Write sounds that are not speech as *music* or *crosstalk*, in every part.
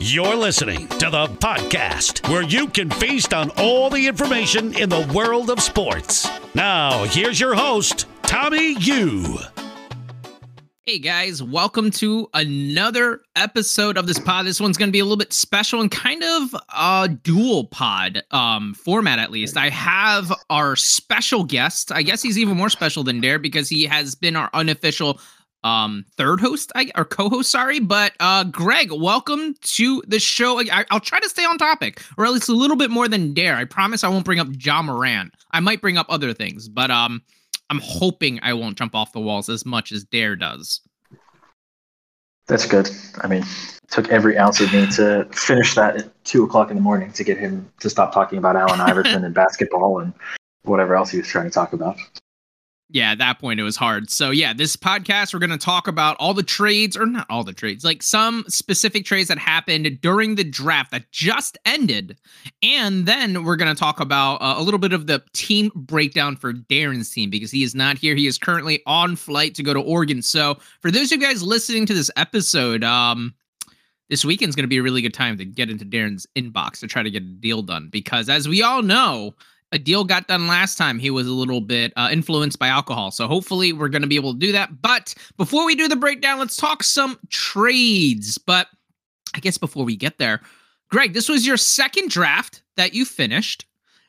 You're listening to the podcast where you can feast on all the information in the world of sports. Now, here's your host, Tommy Yu. Hey guys, welcome to another episode of this pod. This one's going to be a little bit special and kind of a dual pod um, format, at least. I have our special guest. I guess he's even more special than Dare because he has been our unofficial um third host I, or co-host sorry but uh greg welcome to the show. I, will try to stay on topic or at least a little bit more than dare. I promise i won't bring up ja morant i might bring up other things but um i'm hoping i won't jump off the walls as much as dare does. That's good. I mean took every ounce of me to *laughs* finish that at two o'clock in the morning to get him to stop talking about allen iverson *laughs* and basketball and whatever else he was trying to talk about yeah, at that point it was hard. So yeah, this podcast we're going to talk about all the trades or not all the trades, like some specific trades that happened during the draft that just ended. And then we're going to talk about uh, a little bit of the team breakdown for Darren's team because he is not here. He is currently on flight to go to Oregon. So for those of you guys listening to this episode, um this weekend's going to be a really good time to get into Darren's inbox to try to get a deal done because as we all know, a deal got done last time. He was a little bit uh, influenced by alcohol. So hopefully we're going to be able to do that. But before we do the breakdown, let's talk some trades. But I guess before we get there, Greg, this was your second draft that you finished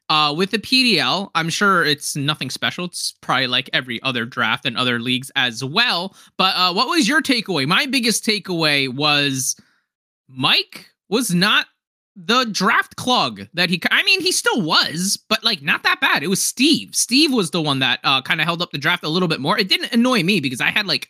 uh, with the PDL. I'm sure it's nothing special. It's probably like every other draft and other leagues as well. But uh, what was your takeaway? My biggest takeaway was Mike was not the draft clog that he I mean he still was, but like not that bad. It was Steve. Steve was the one that uh kind of held up the draft a little bit more. It didn't annoy me because I had like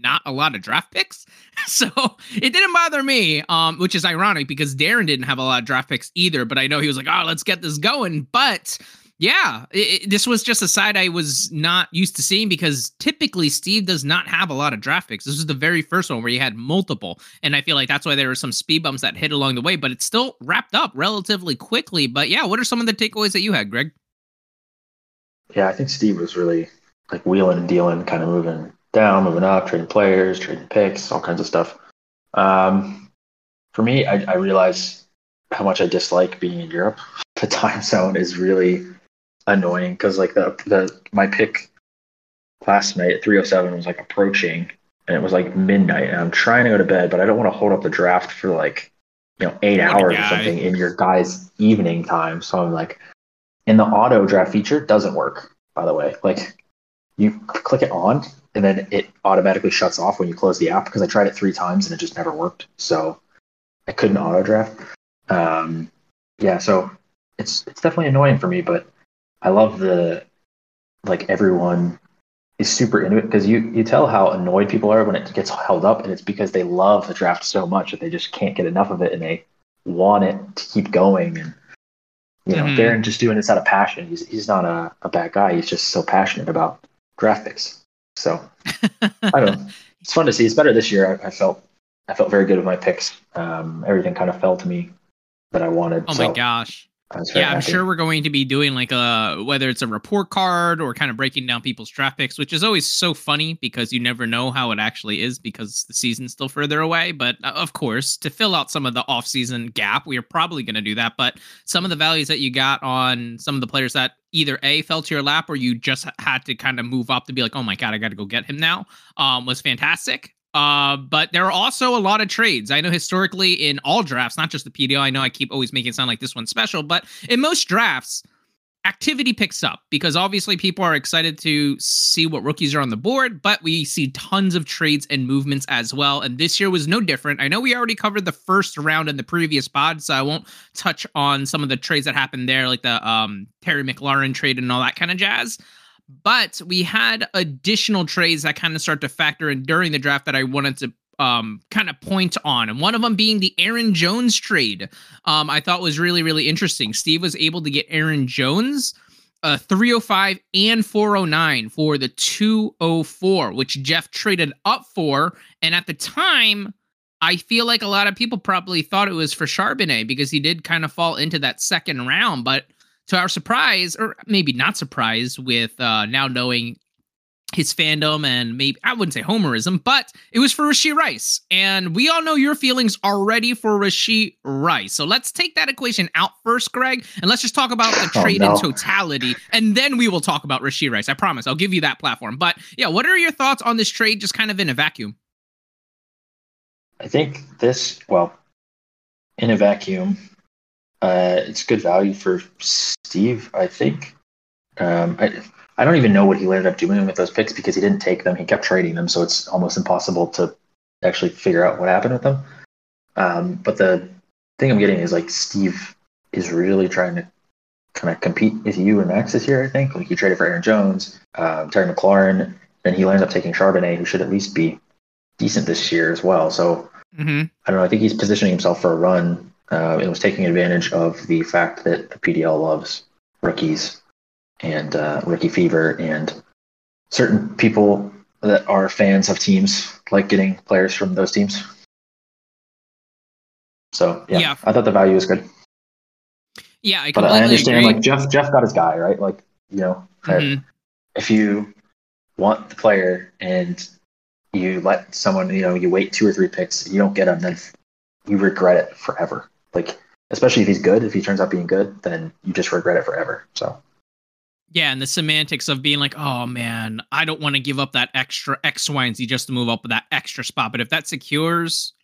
not a lot of draft picks. *laughs* So it didn't bother me, um, which is ironic because Darren didn't have a lot of draft picks either. But I know he was like, oh, let's get this going. But yeah, it, it, this was just a side I was not used to seeing because typically Steve does not have a lot of draft picks. This is the very first one where he had multiple, and I feel like that's why there were some speed bumps that hit along the way. But it still wrapped up relatively quickly. But yeah, what are some of the takeaways that you had, Greg? Yeah, I think Steve was really like wheeling and dealing, kind of moving down, moving up, trading players, trading picks, all kinds of stuff. Um, for me, I, I realized how much I dislike being in Europe. *laughs* The time zone is really annoying because like the the my pick last night at 307 was like approaching and it was like midnight and I'm trying to go to bed, but I don't want to hold up the draft for like you know eight what hours or something in your guys' evening time. So I'm like, and the auto draft feature doesn't work. By the way, like you click it on and then it automatically shuts off when you close the app because I tried it three times and it just never worked. So I couldn't auto draft. Um, yeah, so it's it's definitely annoying for me, but I love the like everyone is super into it because you you tell how annoyed people are when it gets held up, and it's because they love the draft so much that they just can't get enough of it, and they want it to keep going. And you know, mm-hmm. Darren just doing this out of passion. He's he's not a, a bad guy. He's just so passionate about draft picks. So *laughs* I don't know. It's fun to see. It's better this year. I, I felt I felt very good with my picks. Um, everything kind of fell to me that I wanted. Oh so. my gosh! Yeah, I'm sure we're going to be doing like a whether it's a report card or kind of breaking down people's draft picks, which is always so funny because you never know how it actually is because the season's still further away. But uh, of course, to fill out some of the off-season gap, we are probably going to do that. But some of the values that you got on some of the players that either a fell to your lap or you just had to kind of move up to be like, oh my god, I got to go get him now, um, was fantastic. Uh, but there are also a lot of trades. I know historically in all drafts, not just the PDL. I know I keep always making it sound like this one's special, but in most drafts, activity picks up because obviously people are excited to see what rookies are on the board, but we see tons of trades and movements as well. And this year was no different. I know we already covered the first round in the previous pod, so I won't touch on some of the trades that happened there, like the um, Terry McLaurin trade and all that kind of jazz. But we had additional trades that kind of start to factor in during the draft that I wanted to um, kind of point on, and one of them being the Aaron Jones trade. Um, I thought was really really interesting. Steve was able to get Aaron Jones. Uh, 305 and 409 for the 204, which Jeff traded up for. And at the time, I feel like a lot of people probably thought it was for Charbonnet because he did kind of fall into that second round. But to our surprise, or maybe not surprise, with uh, now knowing his fandom and maybe I wouldn't say homerism, but it was for Rashee Rice. And we all know your feelings already for Rashee Rice. So let's take that equation out first, Greg, and let's just talk about the oh, trade oh, no. in totality. And then we will talk about Rashee Rice. I promise. I'll give you that platform. But yeah, what are your thoughts on this trade just kind of in a vacuum? I think this, well, in a vacuum, uh, it's good value for Steve, I think. Um, I, I don't even know what he ended up doing with those picks because he didn't take them. He kept trading them, so it's almost impossible to actually figure out what happened with them. Um, but the thing I'm getting is like Steve is really trying to kind of compete with you and Max this year. I think like he traded for Aaron Jones, um, Terry McLaurin, then he ended up taking Charbonnet, who should at least be decent this year as well. So mm-hmm. I don't know. I think he's positioning himself for a run. Uh, and was taking advantage of the fact that the PDL loves rookies and uh, Rookie Fever and certain people that are fans of teams like getting players from those teams. So yeah, yeah. I thought the value was good. Yeah, I but I understand agree. like Jeff Jeff got his guy right. Like you know, mm-hmm. if you want the player and you let someone you know you wait two or three picks, you don't get them, then you regret it forever. Like especially if he's good, if he turns out being good, then you just regret it forever. So yeah, and the semantics of being like, oh man, I don't want to give up that extra X, Y, and Z just to move up with that extra spot. But if that secures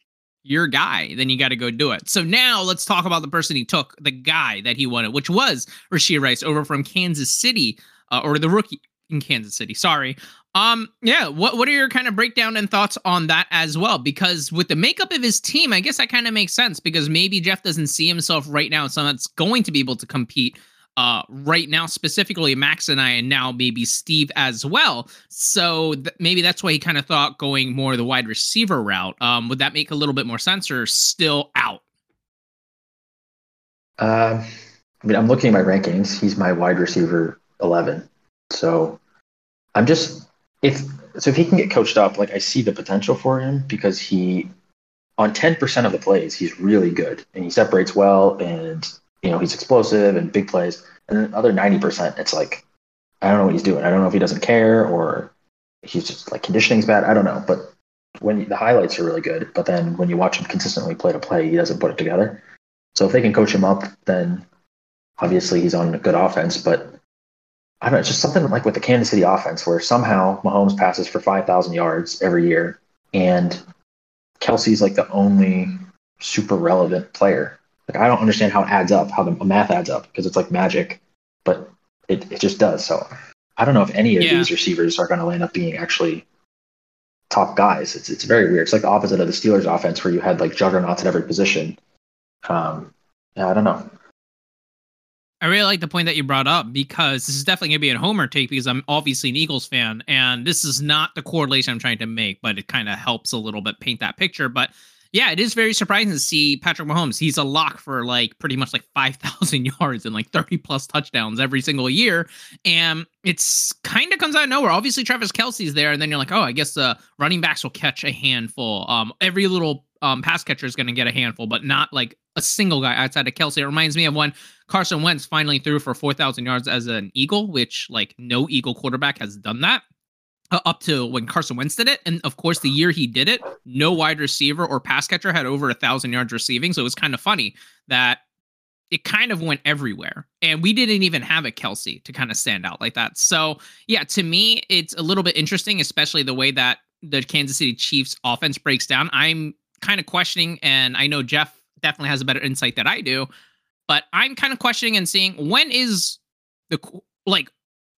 your guy, then you got to go do it. So now let's talk about the person he took, the guy that he wanted, which was Rashee Rice over from Kansas City, uh, or the rookie in Kansas City. Sorry. Um, yeah, what what are your kind of breakdown and thoughts on that as well? Because with the makeup of his team, I guess that kind of makes sense because maybe Jeff doesn't see himself right now someone that's going to be able to compete uh, right now, specifically Max and I, and now maybe Steve as well. So th- maybe that's why he kind of thought going more the wide receiver route. Um, would that make a little bit more sense, or still out? Uh, I mean, I'm looking at my rankings. He's my wide receiver 11. So I'm just if so if he can get coached up, like I see the potential for him because he on 10% of the plays he's really good and he separates well and you know, he's explosive and big plays. And then the other 90%, it's like, I don't know what he's doing. I don't know if he doesn't care or he's just like conditioning's bad. I don't know. But when the highlights are really good, but then when you watch him consistently play to play, he doesn't put it together. So if they can coach him up, then obviously he's on a good offense. But I don't know, it's just something like with the Kansas City offense where somehow Mahomes passes for 5,000 yards every year and Kelce's like the only super relevant player like I don't understand how it adds up, how the math adds up, because it's like magic, but it, it just does. So I don't know if any of yeah. these receivers are going to land up being actually top guys. It's it's very weird. It's like the opposite of the Steelers offense where you had like juggernauts at every position. Um, yeah, I don't know. I really like the point that you brought up because this is definitely going to be a homer take because I'm obviously an Eagles fan and this is not the correlation I'm trying to make, but it kind of helps a little bit paint that picture. But yeah, it is very surprising to see Patrick Mahomes. He's a lock for like pretty much like 5,000 *laughs* yards and like 30 plus touchdowns every single year. And it's kind of comes out of nowhere. Obviously, Travis Kelce's there. And then you're like, oh, I guess the running backs will catch a handful. Um, every little um, pass catcher is going to get a handful, but not like a single guy outside of Kelce. It reminds me of when Carson Wentz finally threw for 4,000 yards as an Eagle, which like no Eagle quarterback has done that uh, up to when Carson Wentz did it. And of course, the year he did it, no wide receiver or pass catcher had over a thousand yards receiving. So it was kind of funny that it kind of went everywhere. And we didn't even have a Kelce to kind of stand out like that. So yeah, to me, it's a little bit interesting, especially the way that the Kansas City Chiefs offense breaks down. I'm kind of questioning, and I know Jeff definitely has a better insight than I do, but I'm kind of questioning and seeing when is the like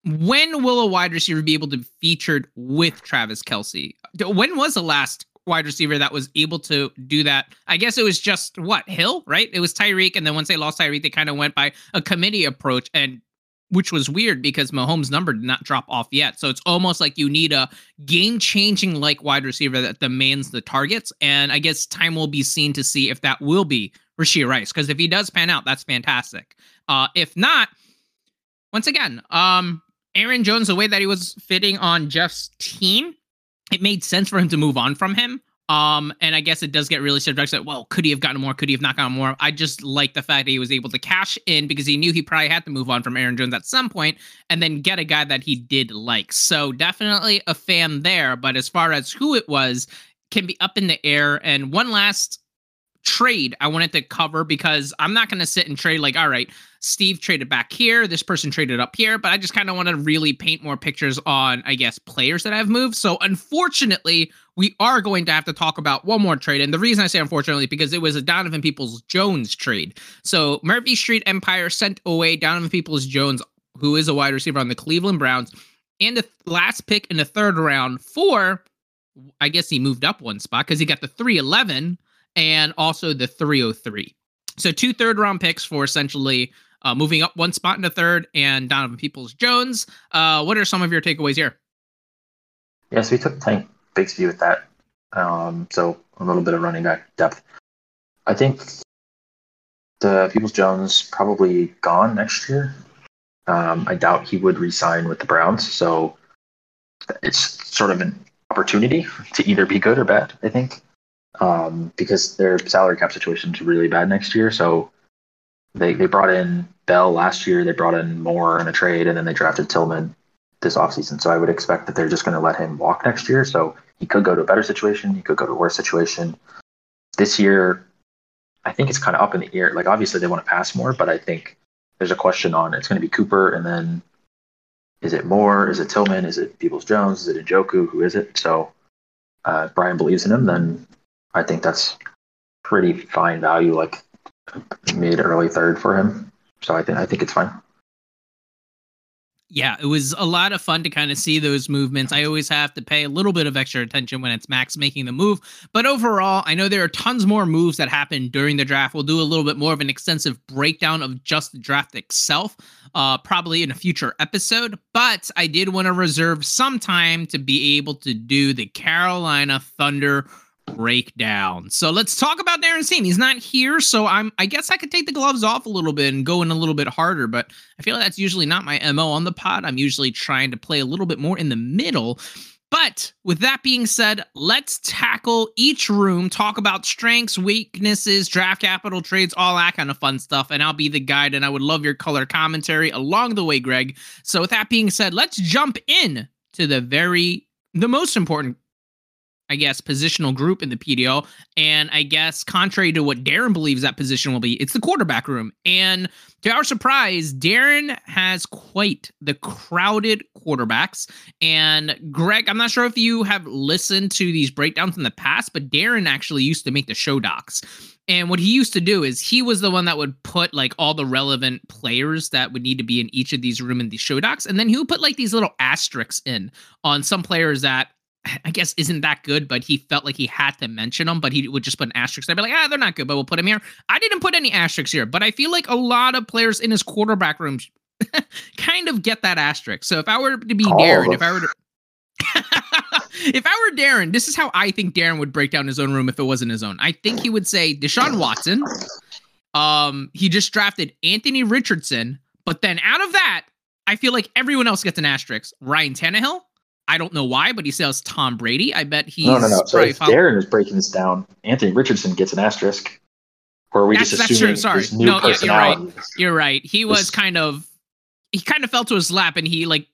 when will a wide receiver be able to be featured with Travis Kelce? When was the last wide receiver that was able to do that? I guess it was just what Hill, right? It was Tyreek, and then once they lost Tyreek, they kind of went by a committee approach, and which was weird because Mahomes' number did not drop off yet. So it's almost like you need a game-changing like wide receiver that demands the targets, and I guess time will be seen to see if that will be Rashee Rice. Because if he does pan out, that's fantastic. Uh, if not, once again, um, Aaron Jones, the way that he was fitting on Jeff's team, it made sense for him to move on from him. Um, and I guess it does get really subjective. Well, could he have gotten more? Could he have not gotten more? I just like the fact that he was able to cash in because he knew he probably had to move on from Aaron Jones at some point and then get a guy that he did like. So definitely a fan there. But as far as who it was, can be up in the air. And one last trade I wanted to cover because I'm not going to sit and trade like, all right, Steve traded back here, this person traded up here, but I just kind of want to really paint more pictures on, I guess, players that I've moved. So unfortunately, we are going to have to talk about one more trade. And the reason I say unfortunately, because it was a Donovan Peoples Jones trade. So Murphy Street Empire sent away Donovan Peoples Jones, who is a wide receiver on the Cleveland Browns, and the last pick in the third round for, I guess he moved up one spot because he got the 311 and also the 303. So two third round picks for essentially uh, moving up one spot in the third and Donovan Peoples Jones. Uh, what are some of your takeaways here? Yeah, so we took Tank Bigsby with that. Um, so a little bit of running back depth. I think the Peoples Jones probably gone next year. Um, I doubt he would resign with the Browns. So it's sort of an opportunity to either be good or bad, I think um, because their salary cap situation is really bad next year. So they they brought in Bell last year, they brought in Moore in a trade, and then they drafted Tillman this offseason. So I would expect that they're just going to let him walk next year. So he could go to a better situation, he could go to a worse situation. This year, I think it's kind of up in the air. Like obviously they want to pass more, but I think there's a question on it's going to be Cooper, and then is it Moore? Is it Tillman? Is it Peoples Jones? Is it Njoku? Who is it? So uh, Brian believes in him, then I think that's pretty fine value, like mid early third for him. So I think I think it's fine. Yeah, it was a lot of fun to kind of see those movements. I always have to pay a little bit of extra attention when it's Max making the move. But overall, I know there are tons more moves that happen during the draft. We'll do a little bit more of an extensive breakdown of just the draft itself, uh, probably in a future episode. But I did want to reserve some time to be able to do the Carolina Thunder breakdown. So let's talk about Darren Steen. He's not here, so I'm I guess I could take the gloves off a little bit and go in a little bit harder, but I feel like that's usually not my MO on the pod. I'm usually trying to play a little bit more in the middle. But with that being said, let's tackle each room, talk about strengths, weaknesses, draft capital trades, all that kind of fun stuff. And I'll be the guide, and I would love your color commentary along the way, Greg. So with that being said, let's jump in to the very the most important I guess, positional group in the PDL. And I guess, contrary to what Darren believes that position will be, it's the quarterback room. And to our surprise, Darren has quite the crowded quarterbacks. And Greg, I'm not sure if you have listened to these breakdowns in the past, but Darren actually used to make the show docs. And what he used to do is he was the one that would put like all the relevant players that would need to be in each of these room in these show docs. And then he would put like these little asterisks in on some players that I guess isn't that good, but he felt like he had to mention them, but he would just put an asterisk. I'd be like, ah, they're not good, but we'll put them here. I didn't put any asterisks here, but I feel like a lot of players in his quarterback room *laughs* kind of get that asterisk. So if I were to be Darren, if I were to *laughs* if I were Darren, this is how I think Darren would break down his own room if it wasn't his own. I think he would say Deshaun Watson. Um, he just drafted Anthony Richardson, but then out of that, I feel like everyone else gets an asterisk. Ryan Tannehill, I don't know why, but he says Tom Brady. I bet he's no, no, no. So if Darren is breaking this down, Anthony Richardson gets an asterisk. Or are we that's, just assuming that's true. Sorry, no, yeah, you're right. You're right. He was kind of he kind of fell to his lap and he like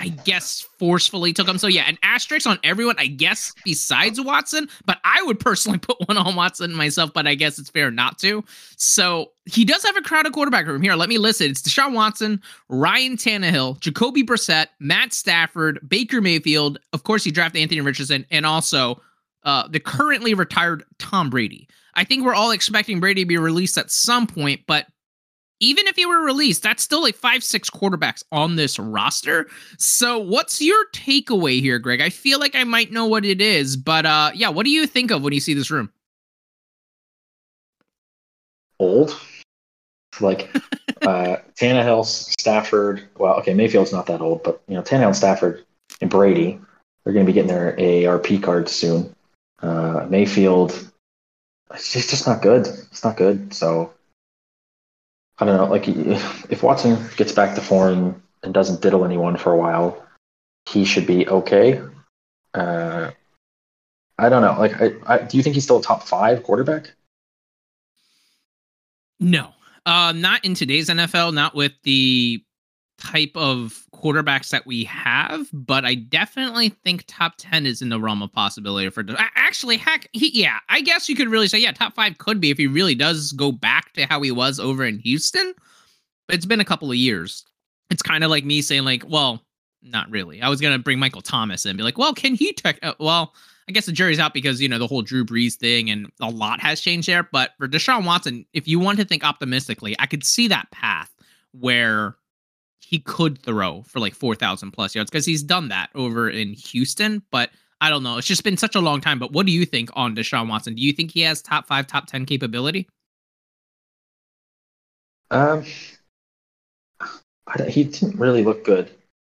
I guess forcefully took him. So yeah, an asterisk on everyone, I guess, besides Watson. But I would personally *laughs* put one on Watson myself, but I guess it's fair not to. So he does have a crowded quarterback room here. Let me list it. It's Deshaun Watson, Ryan Tannehill, Jacoby Brissett, Matt Stafford, Baker Mayfield. Of course, he drafted Anthony Richardson, and also uh, the currently retired Tom Brady. I think we're all expecting Brady to be released at some point, but even if he were released, that's still like five, six quarterbacks on this roster. So, what's your takeaway here, Greg? I feel like I might know what it is, but uh, yeah, what do you think of when you see this room? Old, like *laughs* uh, Tannehill, Stafford. Well, okay, Mayfield's not that old, but you know, Tannehill, Stafford, and Brady, they're going to be getting their AARP cards soon. Uh, Mayfield, it's just, just not good. It's not good. So I don't know, like if Watson gets back to form and doesn't diddle anyone for a while, he should be okay. Uh, I don't know. Like, I, I, do you think he's still a top five quarterback? No, uh, not in today's NFL. Not with the type of quarterbacks that we have, but I definitely think top 10 is in the realm of possibility for actually heck he, yeah, I guess you could really say yeah, top 5 could be if he really does go back to how he was over in Houston. But it's been a couple of years. It's kind of like me saying like, well, not really. I was going to bring Michael Thomas in and be like, well, can he tech uh, well, I guess the jury's out because you know the whole Drew Brees thing and a lot has changed there. But for Deshaun Watson, if you want to think optimistically, I could see that path where he could throw for like 4,000 plus yards because he's done that over in Houston. But I don't know. It's just been such a long time. But what do you think on Deshaun Watson? Do you think he has top five, top 10 capability? Um, he didn't really look good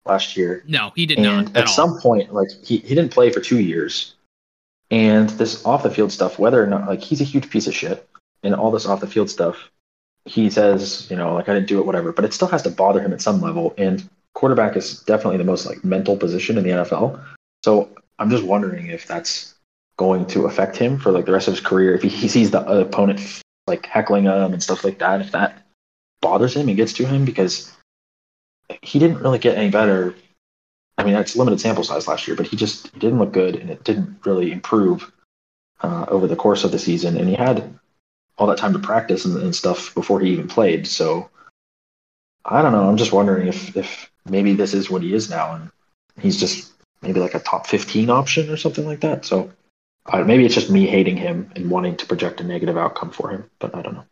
last year. No, he did and not. At, at some point, like he, he didn't play for two years. And this off the field stuff, whether or not like he's a huge piece of shit, and all this off the field stuff he says, you know, like I didn't do it, whatever, but it still has to bother him at some level. And quarterback is definitely the most like mental position in the NFL. So I'm just wondering if that's going to affect him for like the rest of his career. If he, he sees the opponent like heckling him and stuff like that, if that bothers him and gets to him because he didn't really get any better. I mean, it's limited sample size last year, but he just didn't look good and it didn't really improve uh, over the course of the season. And he had all that time to practice and, and stuff before he even played. So I don't know. I'm just wondering if if maybe this is what he is now, and he's just maybe like a top 15 option or something like that. So uh, maybe it's just me hating him and wanting to project a negative outcome for him, but I don't know.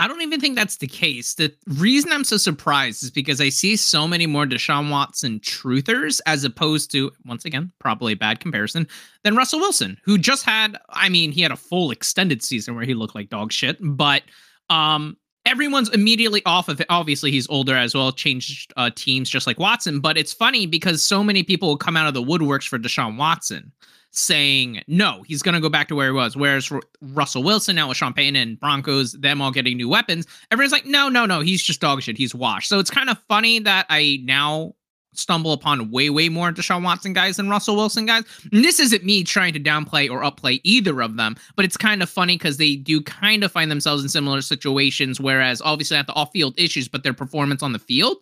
I don't even think that's the case. The reason I'm so surprised is because I see so many more Deshaun Watson truthers as opposed to, once again, probably a bad comparison, than Russell Wilson, who just had, I mean, he had a full extended season where he looked like dog shit, but um, everyone's immediately off of it. Obviously, he's older as well, changed uh, teams just like Watson, but it's funny because so many people will come out of the woodworks for Deshaun Watson saying no, he's going to go back to where he was. Whereas R- Russell Wilson now with Sean Payton and Broncos, them all getting new weapons, everyone's like, no, no, no, he's just dog shit. He's washed. So it's kind of funny that I now stumble upon way, way more Deshaun Watson guys than Russell Wilson guys. And this isn't me trying to downplay or upplay either of them, but it's kind of funny because they do kind of find themselves in similar situations, whereas obviously at the off field issues, but their performance on the field.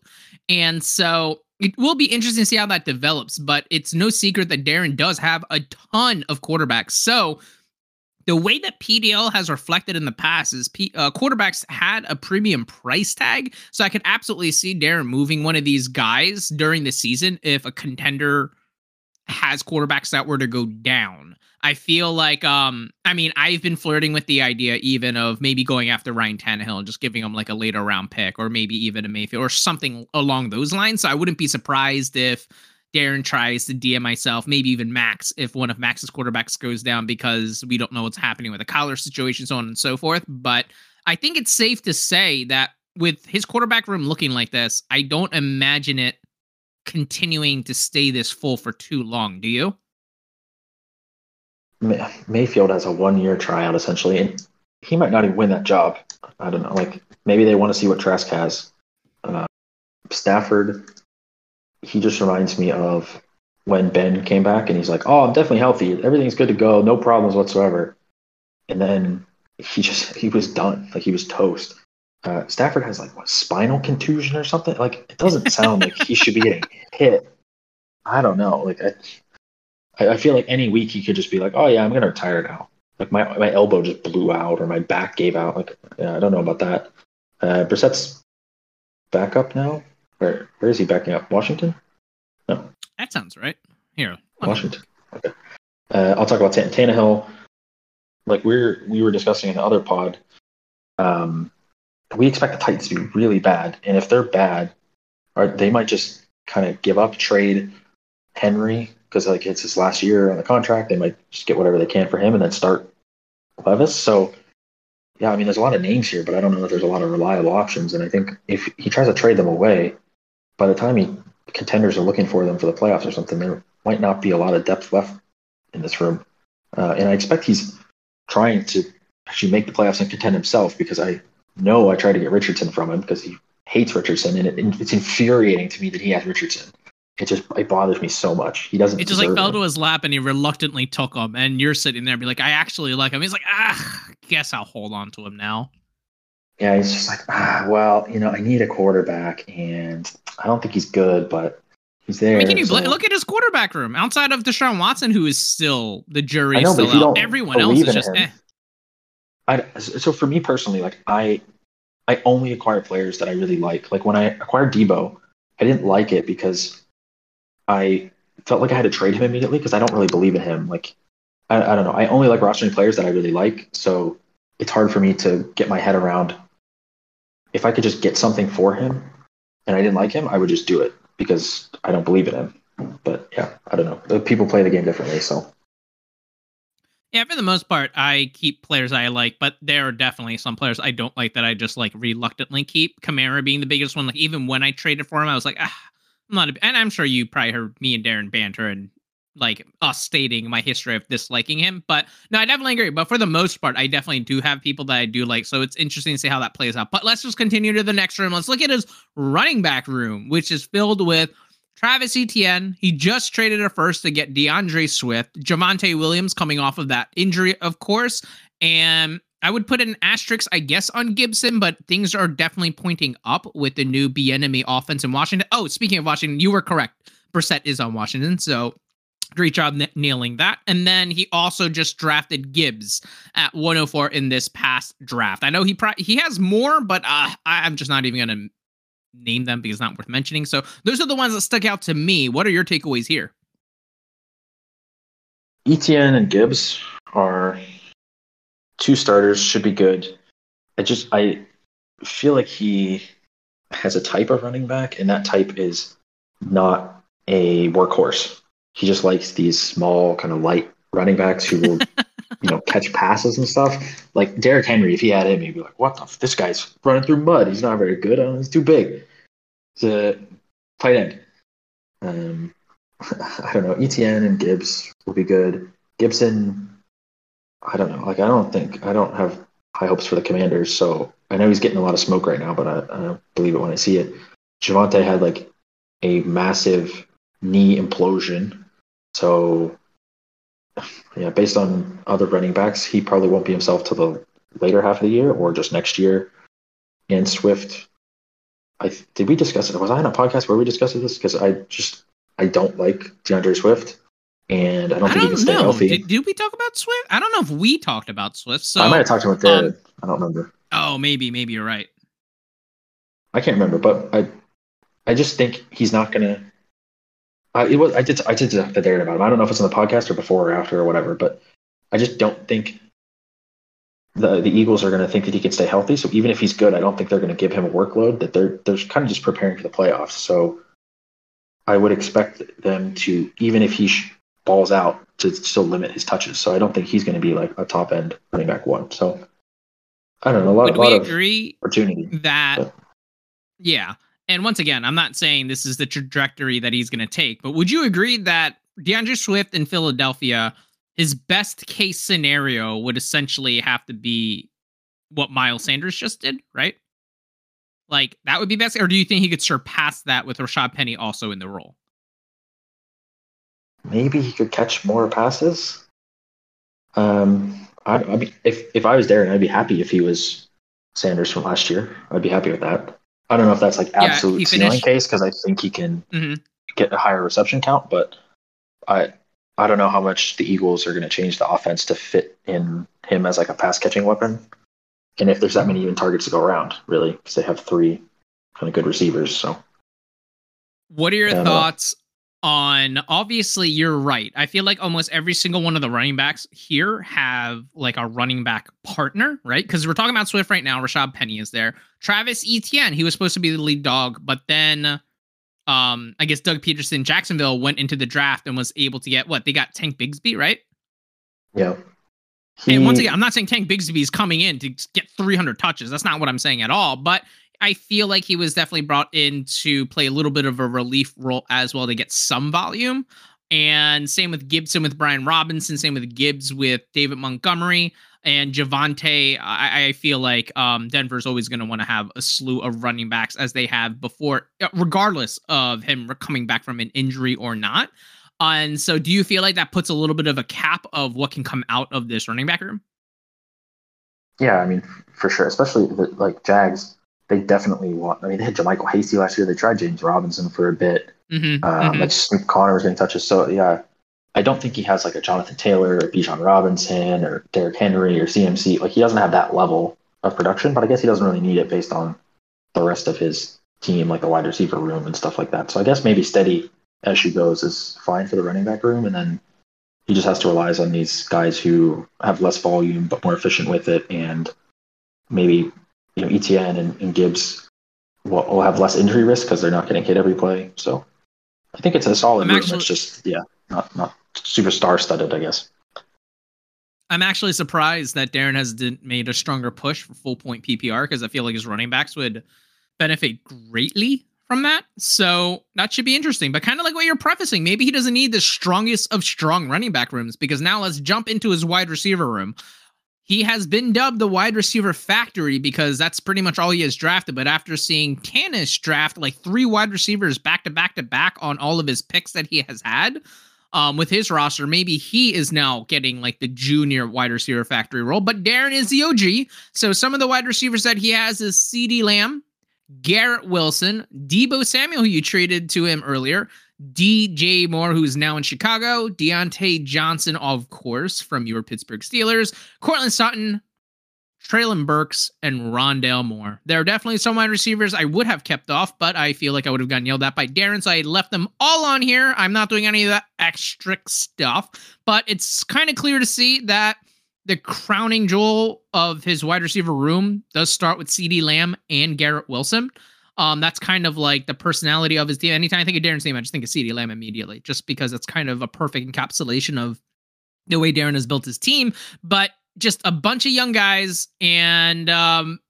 And so it will be interesting to see how that develops, but it's no secret that Darren does have a ton of quarterbacks. So the way that PDL has reflected in the past is P, uh, quarterbacks had a premium price tag. So I could absolutely see Darren moving one of these guys during the season if a contender has quarterbacks that were to go down. I feel like, um, I mean, I've been flirting with the idea even of maybe going after Ryan Tannehill and just giving him like a later round pick, or maybe even a Mayfield or something along those lines. So I wouldn't be surprised if Darren tries to DM myself, maybe even Max, if one of Max's quarterbacks goes down because we don't know what's happening with the collar situation, so on and so forth. But I think it's safe to say that with his quarterback room looking like this, I don't imagine it continuing to stay this full for too long. Do you? Mayfield has a one year tryout essentially, and he might not even win that job. I don't know. Like maybe they want to see what Trask has. Uh, Stafford, he just reminds me of when Ben came back and he's like, "Oh, I'm definitely healthy. Everything's good to go. No problems whatsoever." And then he just he was done. Like he was toast. Uh, Stafford has like what spinal contusion or something. Like it doesn't sound like he should be getting hit. I don't know. Like I, I, feel like any week he could just be like, oh yeah, I'm gonna retire now. Like my my elbow just blew out or my back gave out. Like yeah, I don't know about that. Uh, Brissett's back up now. Where where is he backing up? Washington? No. That sounds right. Here. Washington. Okay. Uh, I'll talk about T- Tannehill. Like we're we were discussing in the other pod. Um, we expect the Titans to be really bad, and if they're bad, or they might just kind of give up, trade Henry because like it's his last year on the contract. They might just get whatever they can for him and then start Levis. So yeah, I mean, there's a lot of names here, but I don't know that there's a lot of reliable options. And I think if he tries to trade them away, by the time he contenders are looking for them for the playoffs or something, there might not be a lot of depth left in this room. Uh, and I expect he's trying to actually make the playoffs and contend himself because I know I tried to get Richardson from him because he hates Richardson, and it, it's infuriating to me that he has Richardson it just it bothers me so much. He doesn't. It just like fell him. to his lap and he reluctantly took him. And you're sitting there and be like, I actually like him. He's like, ah, guess I'll hold on to him now. Yeah, he's just like, ah, well, you know, I need a quarterback, and I don't think he's good, but he's there. I mean, can you so- bl- look at his quarterback room outside of Deshaun Watson, who is still the jury know, still out. Everyone else is just eh. I so for me personally, like I I only acquire players that I really like. Like when I acquired Deebo, I didn't like it because I felt like I had to trade him immediately because I don't really believe in him. Like I, I don't know. I only like rostering players that I really like, so it's hard for me to get my head around. If I could just get something for him and I didn't like him, I would just do it because I don't believe in him. But yeah, I don't know. People play the game differently, so Yeah, for the most part, I keep players I like, but there are definitely some players I don't like that I just like reluctantly keep. Kamara being the biggest one. Like even when I traded for him, I was like, ah, I'm not. A, and I'm sure you probably heard me and Darren banter and like us stating my history of disliking him. But no, I definitely agree. But for the most part, I definitely do have people that I do like. So it's interesting to see how that plays out. But let's just continue to the next room. Let's look at his running back room, which is filled with Travis Etienne, he just traded a first to get D'Andre Swift. Javonte Williams coming off of that injury, of course. And I would put an asterisk, I guess, on Gibson, but things are definitely pointing up with the new Bieniemy offense in Washington. Oh, speaking of Washington, you were correct. Brissett is on Washington, so great job na- nailing that. And then he also just drafted Gibbs at 104 in this past draft. I know he pro- he has more, but uh, I'm just not even gonna name them because it's not worth mentioning. So those are the ones that stuck out to me. What are your takeaways here? Etienne and Gibbs are two starters, should be good. I just I feel like he has a type of running back, and that type is not a workhorse. He just likes these small, kind of light running backs who will, *laughs* you know, catch passes and stuff. Like Derrick Henry, if he had him, he'd be like, "What the? F- this guy's running through mud. He's not very good. Oh, he's too big." He's a tight end. Um, *laughs* I don't know. Etienne and Gibbs will be good. Gibson, I don't know. Like I don't think I don't have high hopes for the Commanders. So I know he's getting a lot of smoke right now, but I, I don't believe it when I see it. Javonte had like a massive knee implosion. So yeah, based on other running backs, he probably won't be himself till the later half of the year or just next year. And Swift, I did we discuss it? Was I on a podcast where we discussed this? Because I just I don't like D'Andre Swift, and I don't I think he don't can stay know. healthy. Did, did we talk about Swift? I don't know if we talked about Swift. So I might have talked to him um, I don't remember. oh, maybe, maybe you're right. I can't remember, but I I just think he's not gonna. I it was I did I did to Darren about him. I don't know if it's on the podcast or before or after or whatever, but I just don't think the the Eagles are gonna think that he can stay healthy. So even if he's good, I don't think they're gonna give him a workload. That they're they're kind of just preparing for the playoffs. So I would expect them to even if he sh- balls out to still limit his touches. So I don't think he's going to be like a top end running back one. So I don't know a lot, Would lot we of agree opportunity. that But- yeah and once again i'm not saying this is the trajectory that he's going to take but would you agree that d'andre swift in philadelphia his best case scenario would essentially have to be what miles sanders just did right like that would be best or do you think he could surpass that with rashaad penny also in the role maybe he could catch more passes. Um, I, I mean, if if I was Darren, I'd be happy if he was Sanders from last year. I'd be happy with that. I don't know if that's like absolute he ceiling case because I think he can hmm get a higher reception count, but I I don't know how much the Eagles are going to change the offense to fit in him as like a pass catching weapon, and if there's that many even targets to go around, really, because they have three kind of good receivers. So What are your thoughts know. On obviously you're right. I feel like almost every single one of the running backs here have like a running back partner, right? Because we're talking about Swift right now. Rashaad Penny is there. Travis Etienne, he was supposed to be the lead dog, but then um I guess Doug Pederson, Jacksonville went into the draft and was able to get what they got Tank Bigsby, right? yeah. And once again, I'm not saying Tank Bigsby is coming in to get 300 touches. That's not what I'm saying at all. But I feel like he was definitely brought in to play a little bit of a relief role as well to get some volume. And same with Gibson with Brian Robinson. Same with Gibbs with David Montgomery. And Javonte, I, I feel like um, Denver's always going to want to have a slew of running backs as they have before, uh, regardless of him coming back from an injury or not. and so, do you feel like that puts a little bit of a cap of what can come out of this running back room? Yeah, I mean, for sure. Especially the, like Jags, they definitely want. I mean, they had JaMycal Hasty last year. They tried James Robinson for a bit. Mm-hmm, um, mm-hmm. Like Snoop Conner was getting touches. So yeah, I don't think he has like a Jonathan Taylor or Bijan Robinson or Derrick Henry or CMC. Like he doesn't have that level of production, but I guess he doesn't really need it based on the rest of his team, like the wide receiver room and stuff like that. So I guess maybe steady as she goes is fine for the running back room, and then he just has to rely on these guys who have less volume but more efficient with it, and maybe you know Etienne and, and Gibbs will, will, have less injury risk because they're not getting hit every play. So I think it's a solid I'm room. Actually, it's just yeah, not not super star studded, I guess. I'm actually surprised that Darren has made a stronger push for full point PPR because I feel like his running backs would benefit greatly from that. So that should be interesting. But kind of like what you're prefacing, maybe he doesn't need the strongest of strong running back rooms because now let's jump into his wide receiver room. He has been dubbed the wide receiver factory because that's pretty much all he has drafted. But after seeing Canis draft like three wide receivers back to back to back on all of his picks that he has had um, with his roster, maybe he is now getting like the junior wide receiver factory role. But Darren is the OG. So some of the wide receivers that he has is CeeDee Lamb, Garrett Wilson, Deebo Samuel, who you traded to him earlier, DJ Moore, who's now in Chicago, Diontae Johnson, of course, from your Pittsburgh Steelers, Courtland Sutton, Treylon Burks, and Rondale Moore. There are definitely some wide receivers I would have kept off, but I feel like I would have gotten yelled at by Darren, so I left them all on here. I'm not doing any of that extra stuff, but it's kind of clear to see that the crowning jewel of his wide receiver room does start with CeeDee Lamb and Garrett Wilson. Um, that's kind of like the personality of his team. Anytime I think of Darren's name, I just think of CeeDee Lamb immediately, just because it's kind of a perfect encapsulation of the way Darren has built his team. But just a bunch of young guys, and um,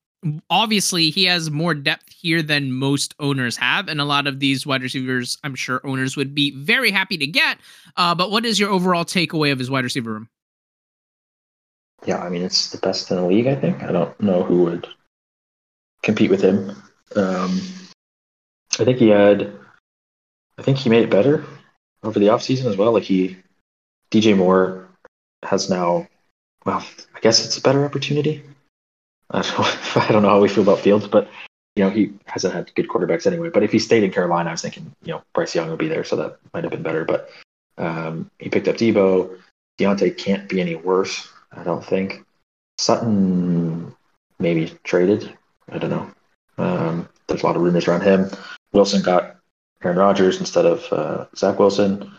obviously he has more depth here than most owners have, and a lot of these wide receivers, I'm sure owners would be very happy to get. Uh, but what is your overall takeaway of his wide receiver room? Yeah, I mean it's the best in the league. I think I don't know who would compete with him. Um, I think he had, I think he made it better over the offseason as well. Like he, DJ Moore has now, well, I guess it's a better opportunity. I *laughs* don't, I don't know how we feel about Fields, but you know he hasn't had good quarterbacks anyway. But if he stayed in Carolina, I was thinking you know Bryce Young would be there, so that might have been better. But um, he picked up Deebo. Diontae can't be any worse. I don't think. Sutton maybe traded. I don't know. Um, there's a lot of rumors around him. Wilson got Aaron Rodgers instead of uh, Zach Wilson,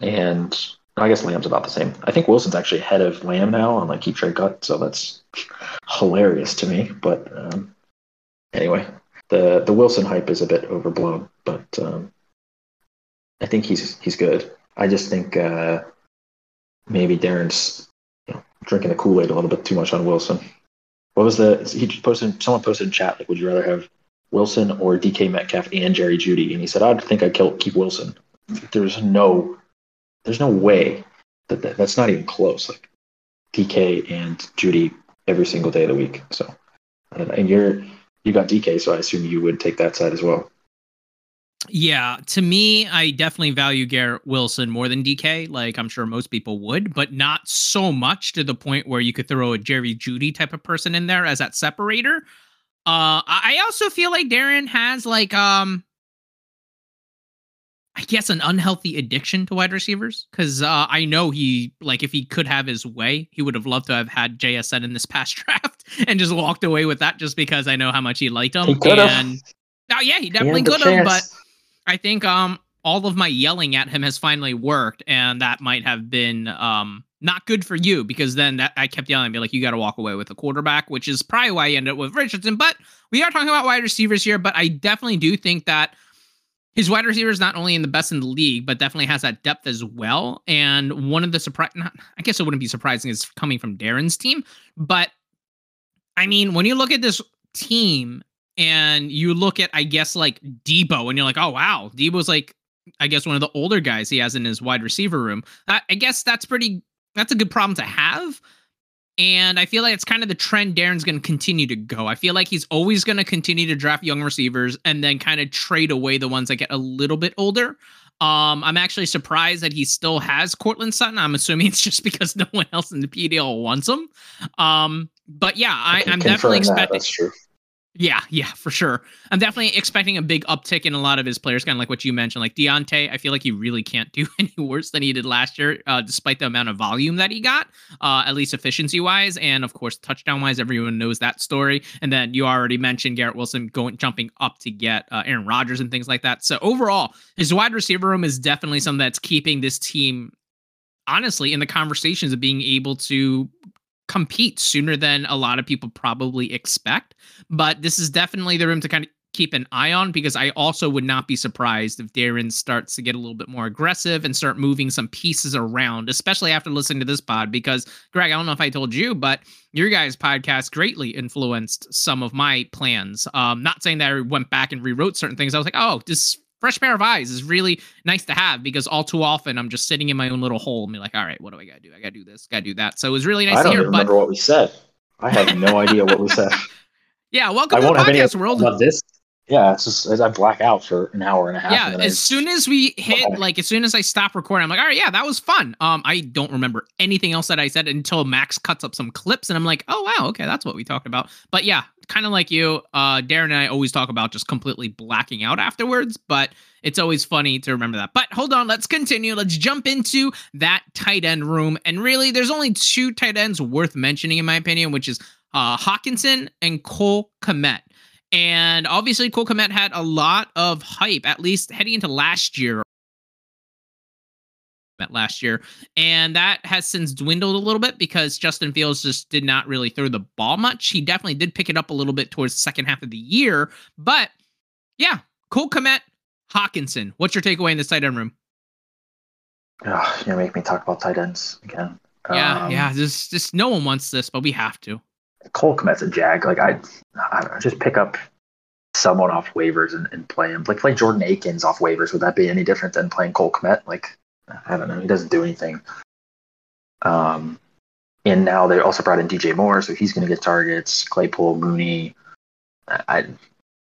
and I guess Lamb's about the same. I think Wilson's actually ahead of Lamb now on like keep trade cut, so that's hilarious to me. But um, anyway, the the Wilson hype is a bit overblown, but um, I think he's he's good. I just think uh, maybe Darren's drinking the Kool Aid a little bit too much on Wilson. What was the he posted? Someone posted in chat like, would you rather have Wilson or DK Metcalf and Jerry Jeudy?" And he said, I'd think I'd kill, keep Wilson. There's no, there's no way that, that that's not even close. Like DK and Jeudy every single day of the week. So, and you're you got DK, so I assume you would take that side as well. Yeah, to me, I definitely value Garrett Wilson more than DK. Like I'm sure most people would, but not so much to the point where you could throw a Jerry Jeudy type of person in there as that separator. Uh, I also feel like Darren has like um, I guess an unhealthy addiction to wide receivers because uh, I know he like if he could have his way, he would have loved to have had JSN in this *laughs* past draft and just walked away with that just because I know how much he liked him. He and oh yeah, he definitely could have, but I think um all of my yelling at him has finally worked, and that might have been um not good for you because then that I kept yelling, be like, you got to walk away with a quarterback, which is probably why I ended up with Richardson. But we are talking about wide receivers here, but I definitely do think that his wide receiver is not only in the best in the league, but definitely has that depth as well. And one of the surprise, I guess it wouldn't be surprising, is coming from Darren's team. But I mean, when you look at this team and you look at I guess like Deebo, and you're like, oh wow, Deebo's like I guess one of the older guys he has in his wide receiver room. I, I guess that's pretty that's a good problem to have. And I feel like it's kind of the trend Darren's going to continue to go. I feel like he's always going to continue to draft young receivers and then kind of trade away the ones that get a little bit older. Um, I'm actually surprised that he still has Courtland Sutton. I'm assuming *laughs* it's just because no one else in the PDL wants him. Um, but yeah, I, I am definitely expecting. That. Yeah, yeah, for sure. I'm definitely expecting a big uptick in a lot of his players, kind of like what you mentioned. Like Diontae, I feel like he really can't do *laughs* any worse than he did last year, uh, despite the amount of volume that he got, uh, at least efficiency wise, and of course touchdown wise. Everyone knows that story. And then you already mentioned Garrett Wilson going jumping up to get uh, Aaron Rodgers and things like that. So overall, his wide receiver room is definitely something that's keeping this team honestly in the conversations of being able to compete sooner than a lot of people probably expect. But this is definitely the room to kind of keep an eye on because I also would not be surprised if Darren starts to get a little bit more aggressive and start moving some pieces around, especially after listening to this pod. Because, Greg, I don't know if I told you, but your guys' podcast greatly influenced some of my plans. Um, not saying that I went back and rewrote certain things. I was like, oh, this fresh pair of eyes is really nice to have because all too often I'm just sitting in my own little hole and be like, all right, what do I gotta do? I gotta do this, gotta do that. So it was really nice I don't to hear. remember but... what we said. I have no idea what we said. *laughs* Yeah, welcome I to the podcast world. About this. Yeah, it's just I black out for an hour and a half. Yeah, as soon as we hit, like as soon as I stop recording, I'm like, all right, yeah, that was fun. Um, I don't remember anything else that I said until Max cuts up some clips, and I'm like, oh wow, okay, that's what we talked about. But yeah, kind of like you, uh, Darren and I always talk about just completely blacking out afterwards, but it's always funny to remember that. But hold on, let's continue. Let's jump into that tight end room. And really, there's only two tight ends worth mentioning, in my opinion, which is uh, Hockenson and Cole Kmet. And obviously, Cole Kmet had a lot of hype, at least heading into last year. Last year, and that has since dwindled a little bit because Justin Fields just did not really throw the ball much. He definitely did pick it up a little bit towards the second half of the year, but yeah, Cole Kmet, Hockenson. What's your takeaway in this tight end room? Oh, you're gonna make me talk about tight ends again. Yeah, um, yeah. Just, just no one wants this, but we have to. Cole Kmet's a jag. Like I, I don't know, just pick up someone off waivers and, and play him. Like play Jordan Akins off waivers. Would that be any different than playing Cole Kmet? Like I don't know. He doesn't do anything. Um, and now they also brought in DJ Moore, so he's going to get targets. Claypool, Mooney. I,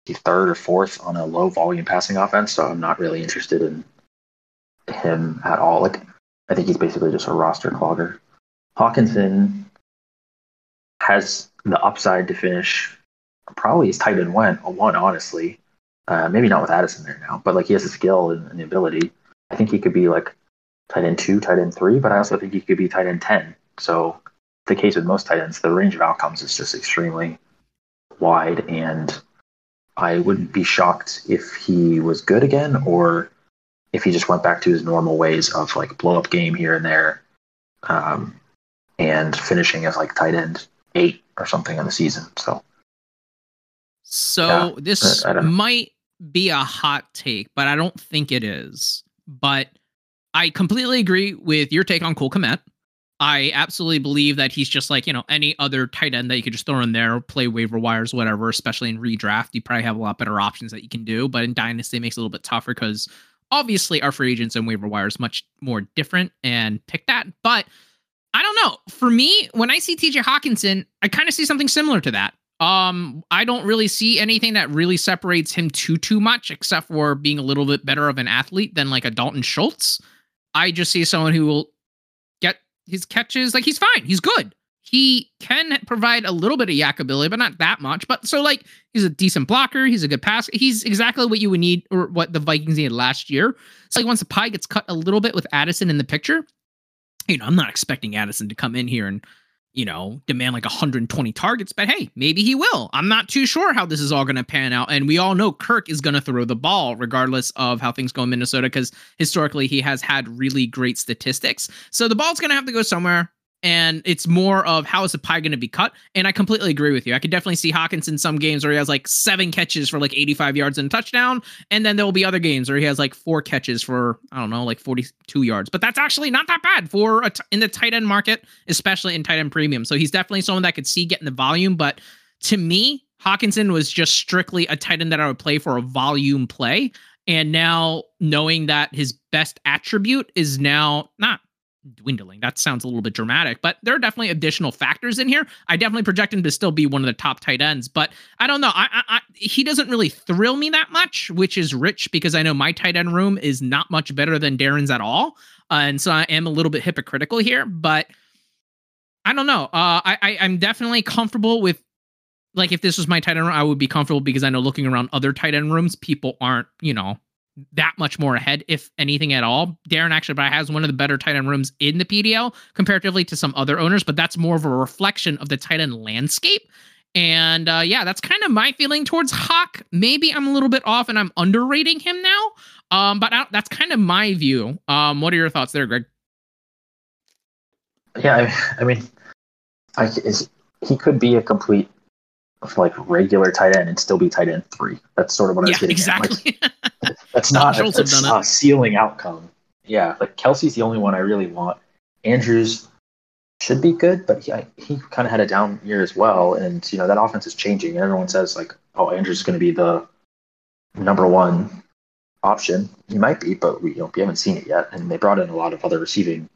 he's third or fourth on a low volume passing offense, so I'm not really interested in him at all. Like I think he's basically just a roster clogger. Hockenson has the upside to finish probably as tight end a one, honestly. Uh, maybe not with Addison there now, but like he has the skill and, and, the ability. I think he could be like tight end two, tight end three, but I also think he could be tight end ten. So the case with most tight ends, the range of outcomes is just extremely wide, and I wouldn't be shocked if he was good again or if he just went back to his normal ways of like blow up game here and there, um, and finishing as like tight end eight or something in the season. So, so yeah, this might be a hot take, but I don't think it is. But I completely agree with your take on Cole Kmet. I absolutely believe that he's just like, you know, any other tight end that you could just throw in there, play waiver wires, whatever, especially in redraft. You probably have a lot better options that you can do. But in Dynasty, it makes it a little bit tougher because obviously our free agents and waiver wires much more different and pick that. But I don't know. For me, when I see TJ Hockenson, I kind of see something similar to that. Um, I don't really see anything that really separates him too too much, except for being a little bit better of an athlete than like a Dalton Schultz. I just see someone who will get his catches. Like he's fine. He's good. He can provide a little bit of YAC ability, but not that much. But so like he's a decent blocker. He's a good pass. He's exactly what you would need or what the Vikings needed last year. So like once the pie gets cut a little bit with Addison in the picture, you know, I'm not expecting Addison to come in here and, you know, demand like 120 targets, but hey, maybe he will. I'm not too sure how this is all going to pan out. And we all know Kirk is going to throw the ball regardless of how things go in Minnesota because historically he has had really great statistics. So the ball's going to have to go somewhere and it's more of how is the pie going to be cut. And I completely agree with you. I could definitely see Hawkins in some games where he has like seven catches for like 85 yards and a touchdown, and then there will be other games where he has like four catches for I don't know like 42 yards. But that's actually not that bad for in the tight end market, especially in tight end premium. So he's definitely someone that could see getting the volume. But to me, Hockenson was just strictly a tight end that I would play for a volume play. And now knowing that his best attribute is now not dwindling. That sounds a little bit dramatic, but there are definitely additional factors in here. I definitely project him to still be one of the top tight ends, but I don't know. I, I, I, he doesn't really thrill me that much, which is rich because I know my tight end room is not much better than Darren's at all, uh, and so I am a little bit hypocritical here. But I don't know. Uh, I, I I'm definitely comfortable with. Like if this was my tight end room, I would be comfortable because I know looking around other tight end rooms, people aren't, you know, that much more ahead, if anything at all. Darren actually probably has one of the better tight end rooms in the PDL comparatively to some other owners, but that's more of a reflection of the tight end landscape. And uh, yeah, that's kind of my feeling towards Hawk. Maybe I'm a little bit off and I'm underrating him now. Um, but that's kind of my view. Um, what are your thoughts there, Greg? Yeah, I, I mean, I, he could be a complete like regular tight end and still be tight end three. That's sort of what I was getting exactly. At. Like, that's not a, that's ceiling outcome. Yeah, like Kelce's the only one I really want. Andrews should be good, but he he kind of had a down year as well, and you know that offense is changing. And everyone says like, oh, Andrews is going to be the number one option. He might be, but we you know we haven't seen it yet, and they brought in a lot of other receiving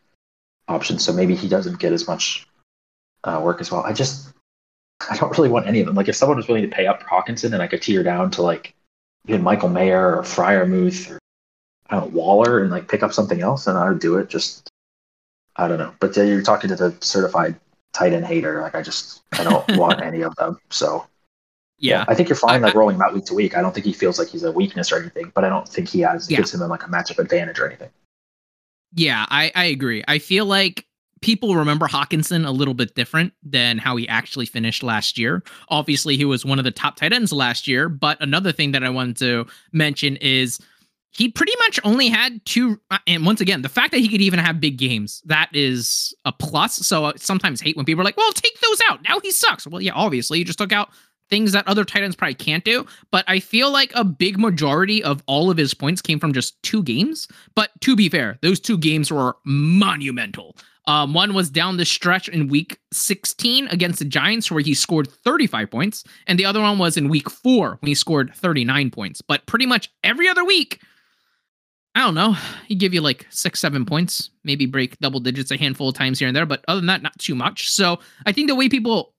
options, so maybe he doesn't get as much uh, work as well. I just *laughs* I don't really want any of them. Like if someone was willing to pay up for Hockenson and I could tear down to like even Michael Mayer or Freiermuth or I don't know, Waller and like pick up something else, and I would do it. Just I don't know. But you're talking to the certified tight end hater. Like I just I don't *laughs* want any of them. So yeah. yeah. I think you're fine like rolling him out week to week. I don't think he feels like he's a weakness or anything, but I don't think he has yeah. gives him like a matchup advantage or anything. Yeah, I, I agree. I feel like people remember Hockenson a little bit different than how he actually finished last year. Obviously, he was one of the top tight ends last year, but another thing that I wanted to mention is he pretty much only had two uh, and once again the fact that he could even have big games that is a plus. So I sometimes hate when people are like well take those out. Now he sucks. Well yeah obviously you just took out things that other tight ends probably can't do but i feel like a big majority of all of his points came from just two games. But to be fair those two games were monumental um, one was down the stretch in week 16 against the Giants, where he scored 35 points. And the other one was in week four when he scored 39 points. But pretty much every other week, I don't know, he give you like six, seven points, maybe break double digits a handful of times here and there. But other than that, not too much. So I think the way people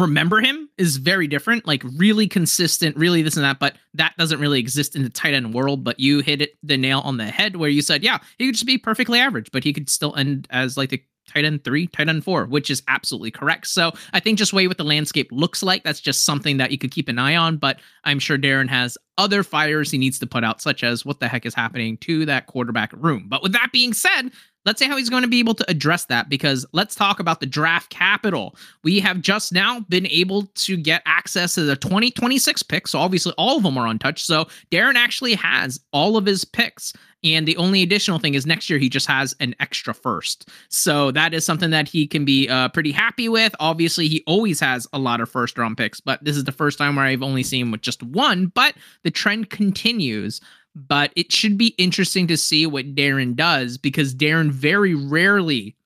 remember him is very different, like really consistent, really this and that, but that doesn't really exist in the tight end world. But you hit it the nail on the head where you said, yeah, he could just be perfectly average, but he could still end as like the tight end three, tight end four, which is absolutely correct. So I think just way what the landscape looks like, that's just something that you could keep an eye on. But I'm sure Darren has other fires he needs to put out, such as what the heck is happening to that quarterback room. But with that being said, let's see how he's going to be able to address that because let's talk about the draft capital. We have just now been able to get access to the 2026 picks. So obviously all of them are untouched. So Darren actually has all of his picks. And the only additional thing is next year he just has an extra first. So that is something that he can be uh, pretty happy with. Obviously, he always has a lot of first round picks, but this is the first time where I've only seen with just one. But the trend continues but it should be interesting to see what Darren does because Darren very rarely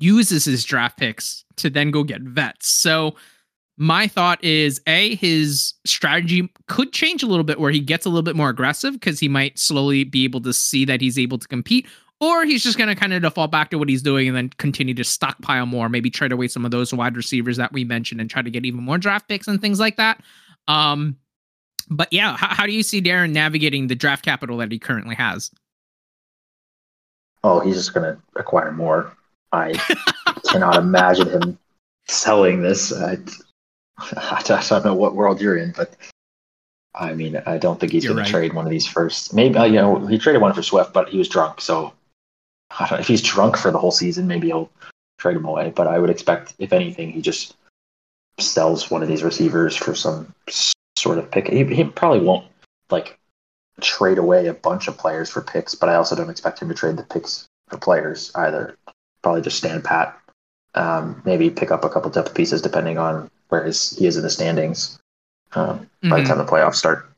uses his draft picks to then go get vets. So my thought is a his strategy could change a little bit where he gets a little bit more aggressive because he might slowly be able to see that he's able to compete or he's just going to kind of default back to what he's doing and then continue to stockpile more maybe trade away some of those wide receivers that we mentioned and try to get even more draft picks and things like that um but yeah, how, how do you see Darren navigating the draft capital that he currently has? Oh, he's just going to acquire more. I cannot imagine him selling this. I, *laughs* I don't know what world you're in, but I mean, I don't think he's going right. to trade one of these first. Maybe uh, you know he traded one for Swift, but he was drunk. So if he's drunk for the whole season, maybe he'll trade him away. But I would expect, if anything, he just sells one of these receivers for some sort of pick. He, he probably won't like trade away a bunch of players for picks, but I also don't expect him to trade the picks for players either. Probably just stand pat. Um, maybe pick up a couple depth pieces depending on where his, he is in the standings um, mm-hmm. by the mm-hmm. time the playoffs start.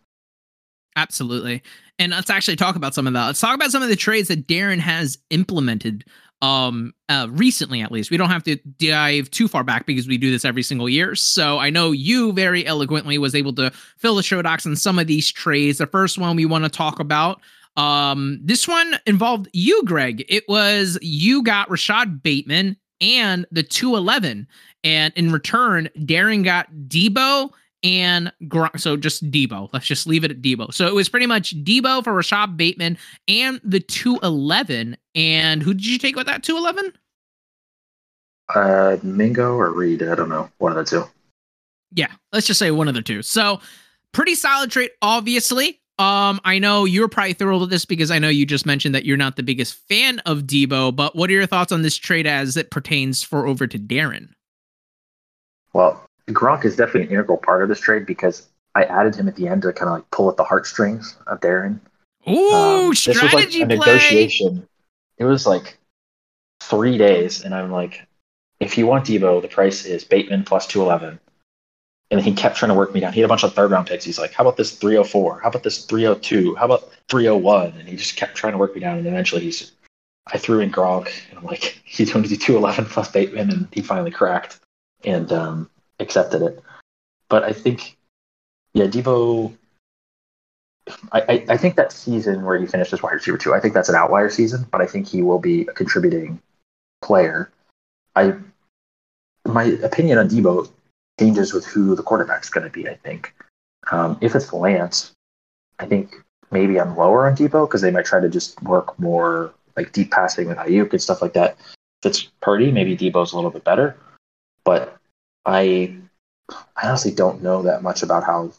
Absolutely. And let's actually talk about some of that. Let's talk about some of the trades that Darren has implemented um uh recently at least we don't have to dive too far back because we do this every single year so i know you very eloquently was able to fill the show docs on some of these trades the first one we want to talk about Um, this one involved you, Greg. It was you got Rashod Bateman and the 211. And in return, Darren got Deebo and. So just Deebo. Let's just leave it at Deebo. So it was pretty much Deebo for Rashod Bateman and the 211. And who did you take with that 211? Uh, Mingo or Reed? I don't know. One of the two. Yeah, let's just say one of the two. So pretty solid trade, obviously. Um, I know you're probably thrilled with this because I know you just mentioned that you're not the biggest fan of Deebo, but what are your thoughts on this trade as it pertains for over to Darren? Well, Gronk is definitely an integral part of this trade because I added him at the end to kind of like pull at the heartstrings of Darren. Ooh, um, strategy this was like a play. negotiation. It was like three days, and I'm like, if you want Deebo, the price is Bateman plus two eleven. And he kept trying to work me down. He had a bunch of third round picks. He's like, how about this 304? How about this 302? How about 301? And he just kept trying to work me down. And eventually he's, I threw in Gronk and I'm like, *laughs* he's going to do 211 plus Bateman. And he finally cracked and um, accepted it. But I think, yeah, Deebo, I, I, think that season where he finished as wide receiver two, I think that's an outlier season, but I think he will be a contributing player. I my opinion on Deebo changes with who the quarterback's going to be. I think um, if it's Lance, I think maybe I'm lower on Deebo because they might try to just work more like deep passing with Aiyuk and stuff like that. If it's Purdy, maybe Deebo's a little bit better, but I I honestly don't know that much about how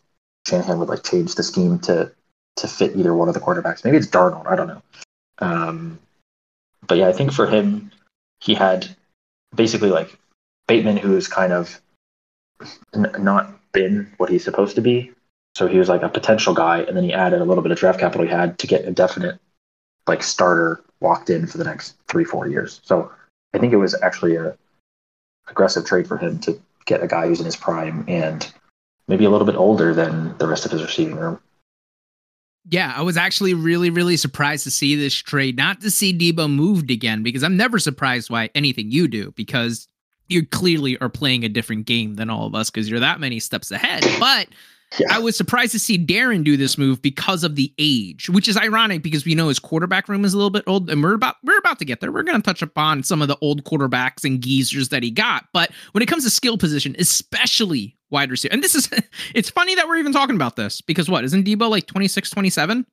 Shanahan would like change the scheme to to fit either one of the quarterbacks. Maybe it's Darnold. I don't know. Um, but yeah, I think for him, he had basically like Bateman, who is kind of n- not been what he's supposed to be. So he was like a potential guy, and then he added a little bit of draft capital he had to get a definite like starter locked in for the next three four years. So I think it was actually a aggressive trade for him to get a guy who's in his prime and maybe a little bit older than the rest of his receiving room. Yeah, I was actually really, really surprised to see this trade, not to see Deebo moved again, because I'm never surprised by anything you do, because you clearly are playing a different game than all of us because you're that many steps ahead. But yeah. I was surprised to see Darren do this move because of the age, which is ironic because we know his quarterback room is a little bit old, and we're about we're about to get there. We're going to touch upon some of the old quarterbacks and geezers that he got, but when it comes to skill position, especially wide receiver, and this is *laughs* it's funny that we're even talking about this because what isn't Deebo like 26, 27?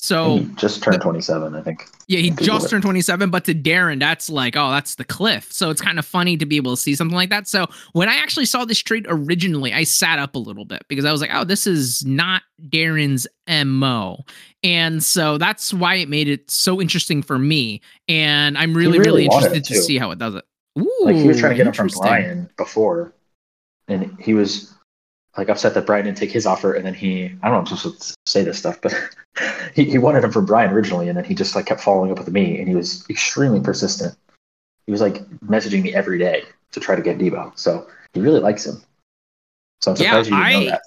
So he just turned 27, I think. Yeah, he just turned 27, but to Darren, that's like, oh, that's the cliff. So it's kind of funny to be able to see something like that. So when I actually saw this trade originally, I sat up a little bit because I was like, oh, this is not Darren's MO. And so that's why it made it so interesting for me. And I'm really, really, really interested to see how it does it. Ooh, like he was trying to get him from Brian before. And he was like upset that Brian didn't take his offer, and then he I don't know I'm supposed to say this stuff, but *laughs* he, he wanted him from Brian originally, and then he just like kept following up with me, and he was extremely persistent. He was like messaging me every day to try to get Deebo, so he really likes him. So I'm surprised yeah, you didn't I, know that.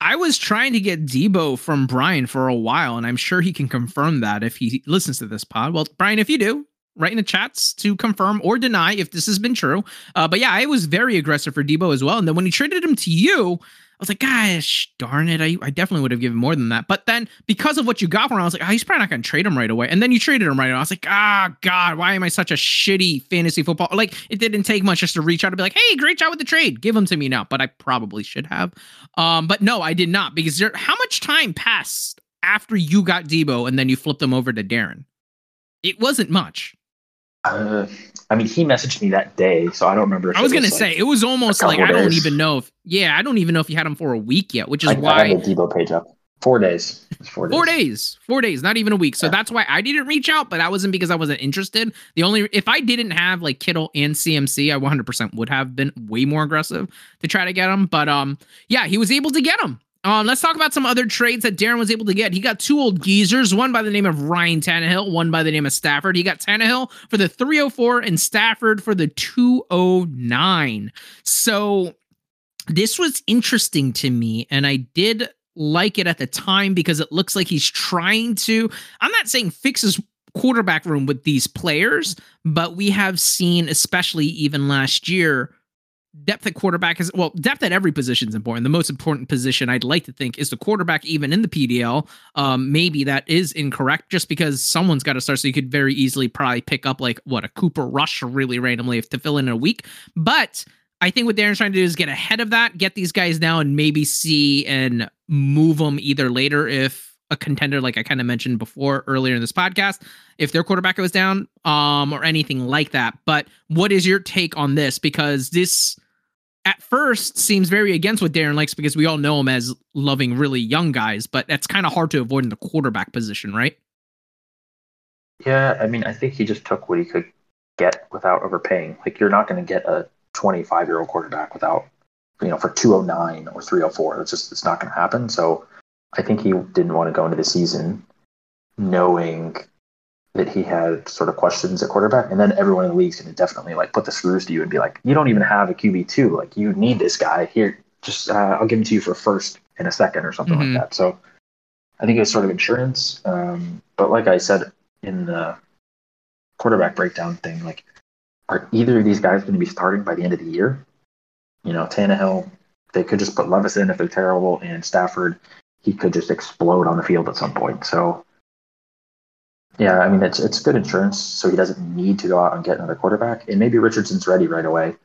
I was trying to get Deebo from Brian for a while, and I'm sure he can confirm that if he listens to this pod. Well, Brian, if you do, write in the chats to confirm or deny if this has been true. Uh, but yeah, I was very aggressive for Deebo as well. And then when he traded him to you, I was like, gosh, darn it. I, I definitely would have given more than that. But then because of what you got for him, I was like, oh, he's probably not going to trade him right away. And then you traded him right away. I was like, ah, oh, God, why am I such a shitty fantasy football? Like, it didn't take much just to reach out and be like, hey, great job with the trade. Give him to me now. But I probably should have. Um, but no, I did not because there, how much time passed after you got Deebo and then you flipped him over to Darren? It wasn't much. Uh, I mean, he messaged me that day, so I don't remember. I was, was gonna like say it was almost like I don't even know if yeah, I don't even know if you had him for a week yet, which is I, why I have the Deebo page up. Four days. Four days. Four days. Four days. Not even a week. So yeah. that's why I didn't reach out, but that wasn't because I wasn't interested. The only if I didn't have like Kittle and CMC, I 100% would have been way more aggressive to try to get him. But um, yeah, he was able to get him. Um, let's talk about some other trades that Darren was able to get. He got two old geezers, one by the name of Ryan Tannehill, one by the name of Stafford. He got Tannehill for the 304 and Stafford for the 209. So this was interesting to me, and I did like it at the time because it looks like he's trying to. I'm not saying fix his quarterback room with these players, but we have seen, especially even last year, depth at quarterback is well, depth at every position is important. The most important position I'd like to think is the quarterback, even in the PDL. Um, maybe that is incorrect, just because someone's got to start. So you could very easily probably pick up like what a Cooper Rush really randomly if to fill in a week. But I think what Darren's trying to do is get ahead of that, get these guys now, and maybe see and move them either later if a contender, like I kind of mentioned before earlier in this podcast, if their quarterback goes down, um, or anything like that. But what is your take on this? Because this at first seems very against what Darren likes because we all know him as loving really young guys, but that's kind of hard to avoid in the quarterback position, right? Yeah, I mean, I think he just took what he could get without overpaying. Like, you're not going to get a 25 year old quarterback without, you know, for 209 or 304. It's just, it's not going to happen. So I think he didn't want to go into the season knowing that he had sort of questions at quarterback, and then everyone in the league's going to definitely like put the screws to you and be like, "You don't even have a QB two. Like, you need this guy here. Just uh, I'll give him to you for first and a second or something mm-hmm. like that." So, I think it's sort of insurance. Um, but like I said in the quarterback breakdown thing, like, are either of these guys going to be starting by the end of the year? You know, Tannehill, they could just put Levis in if they're terrible, and Stafford, he could just explode on the field at some point. So yeah, I mean it's it's good insurance, so he doesn't need to go out and get another quarterback. And maybe Richardson's ready right away.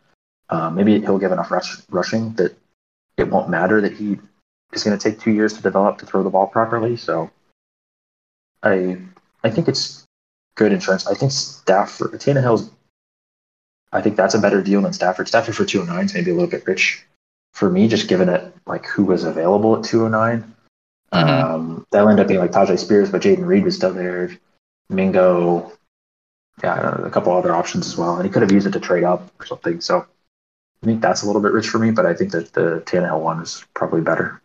Um, maybe he'll give enough rush, rushing that it won't matter that he is going to take two years to develop to throw the ball properly. So I I think it's good insurance. I think Stafford Tannehill's I think that's a better deal than Stafford. Stafford for 209 is maybe a little bit rich for me, just given it like who was available at 209. Mm-hmm. Um, that'll end up being like Tyjae Spears, but Jayden Reed was still there. Mingo, yeah, a couple other options as well. And he could have used it to trade up or something. So I think that's a little bit rich for me, but I think that the Tannehill one is probably better.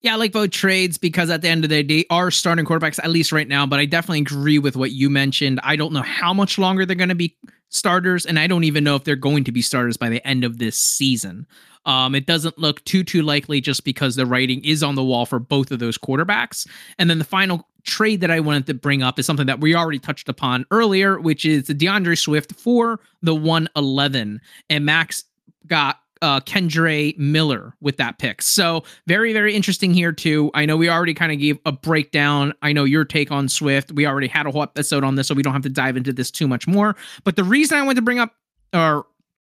Yeah, I like both trades because at the end of the day, they are starting quarterbacks, at least right now. But I definitely agree with what you mentioned. I don't know how much longer they're going to be starters, and I don't even know if they're going to be starters by the end of this season. Um, it doesn't look too too likely just because the writing is on the wall for both of those quarterbacks. And then the final trade that I wanted to bring up is something that we already touched upon earlier, which is the D'Andre Swift for the 111. And Max got uh, Kendre Miller with that pick. So very, very interesting here too. I know we already kind of gave a breakdown. I know your take on Swift. We already had a whole episode on this, so we don't have to dive into this too much more. But the reason I wanted to bring up or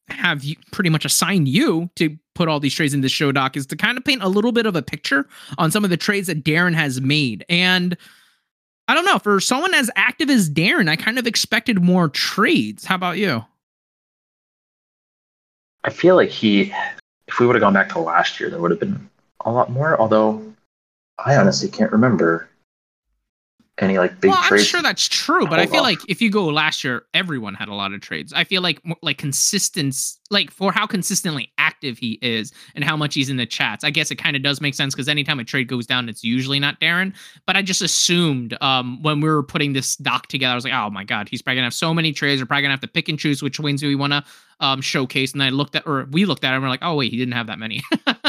have you pretty much assigned you to put all these trades in the show doc is to kind of paint a little bit of a picture on some of the trades that Darren has made. And I don't know, for someone as active as Darren, I kind of expected more trades. How about you? I feel like he, if we would have gone back to last year, there would have been a lot more. Although I honestly can't remember any like big well, trades. I'm sure that's true, but I feel off. like if you go last year, everyone had a lot of trades. I feel like like consistence, like for how consistently active he is and how much he's in the chats. I guess it kind of does make sense because anytime a trade goes down, it's usually not Darren. But I just assumed um, when we were putting this doc together, I was like, oh my god, he's probably gonna have so many trades. We're probably gonna have to pick and choose which ones we want to um, showcase. And I looked at, or we looked at, it and we're like, oh wait, he didn't have that many. *laughs*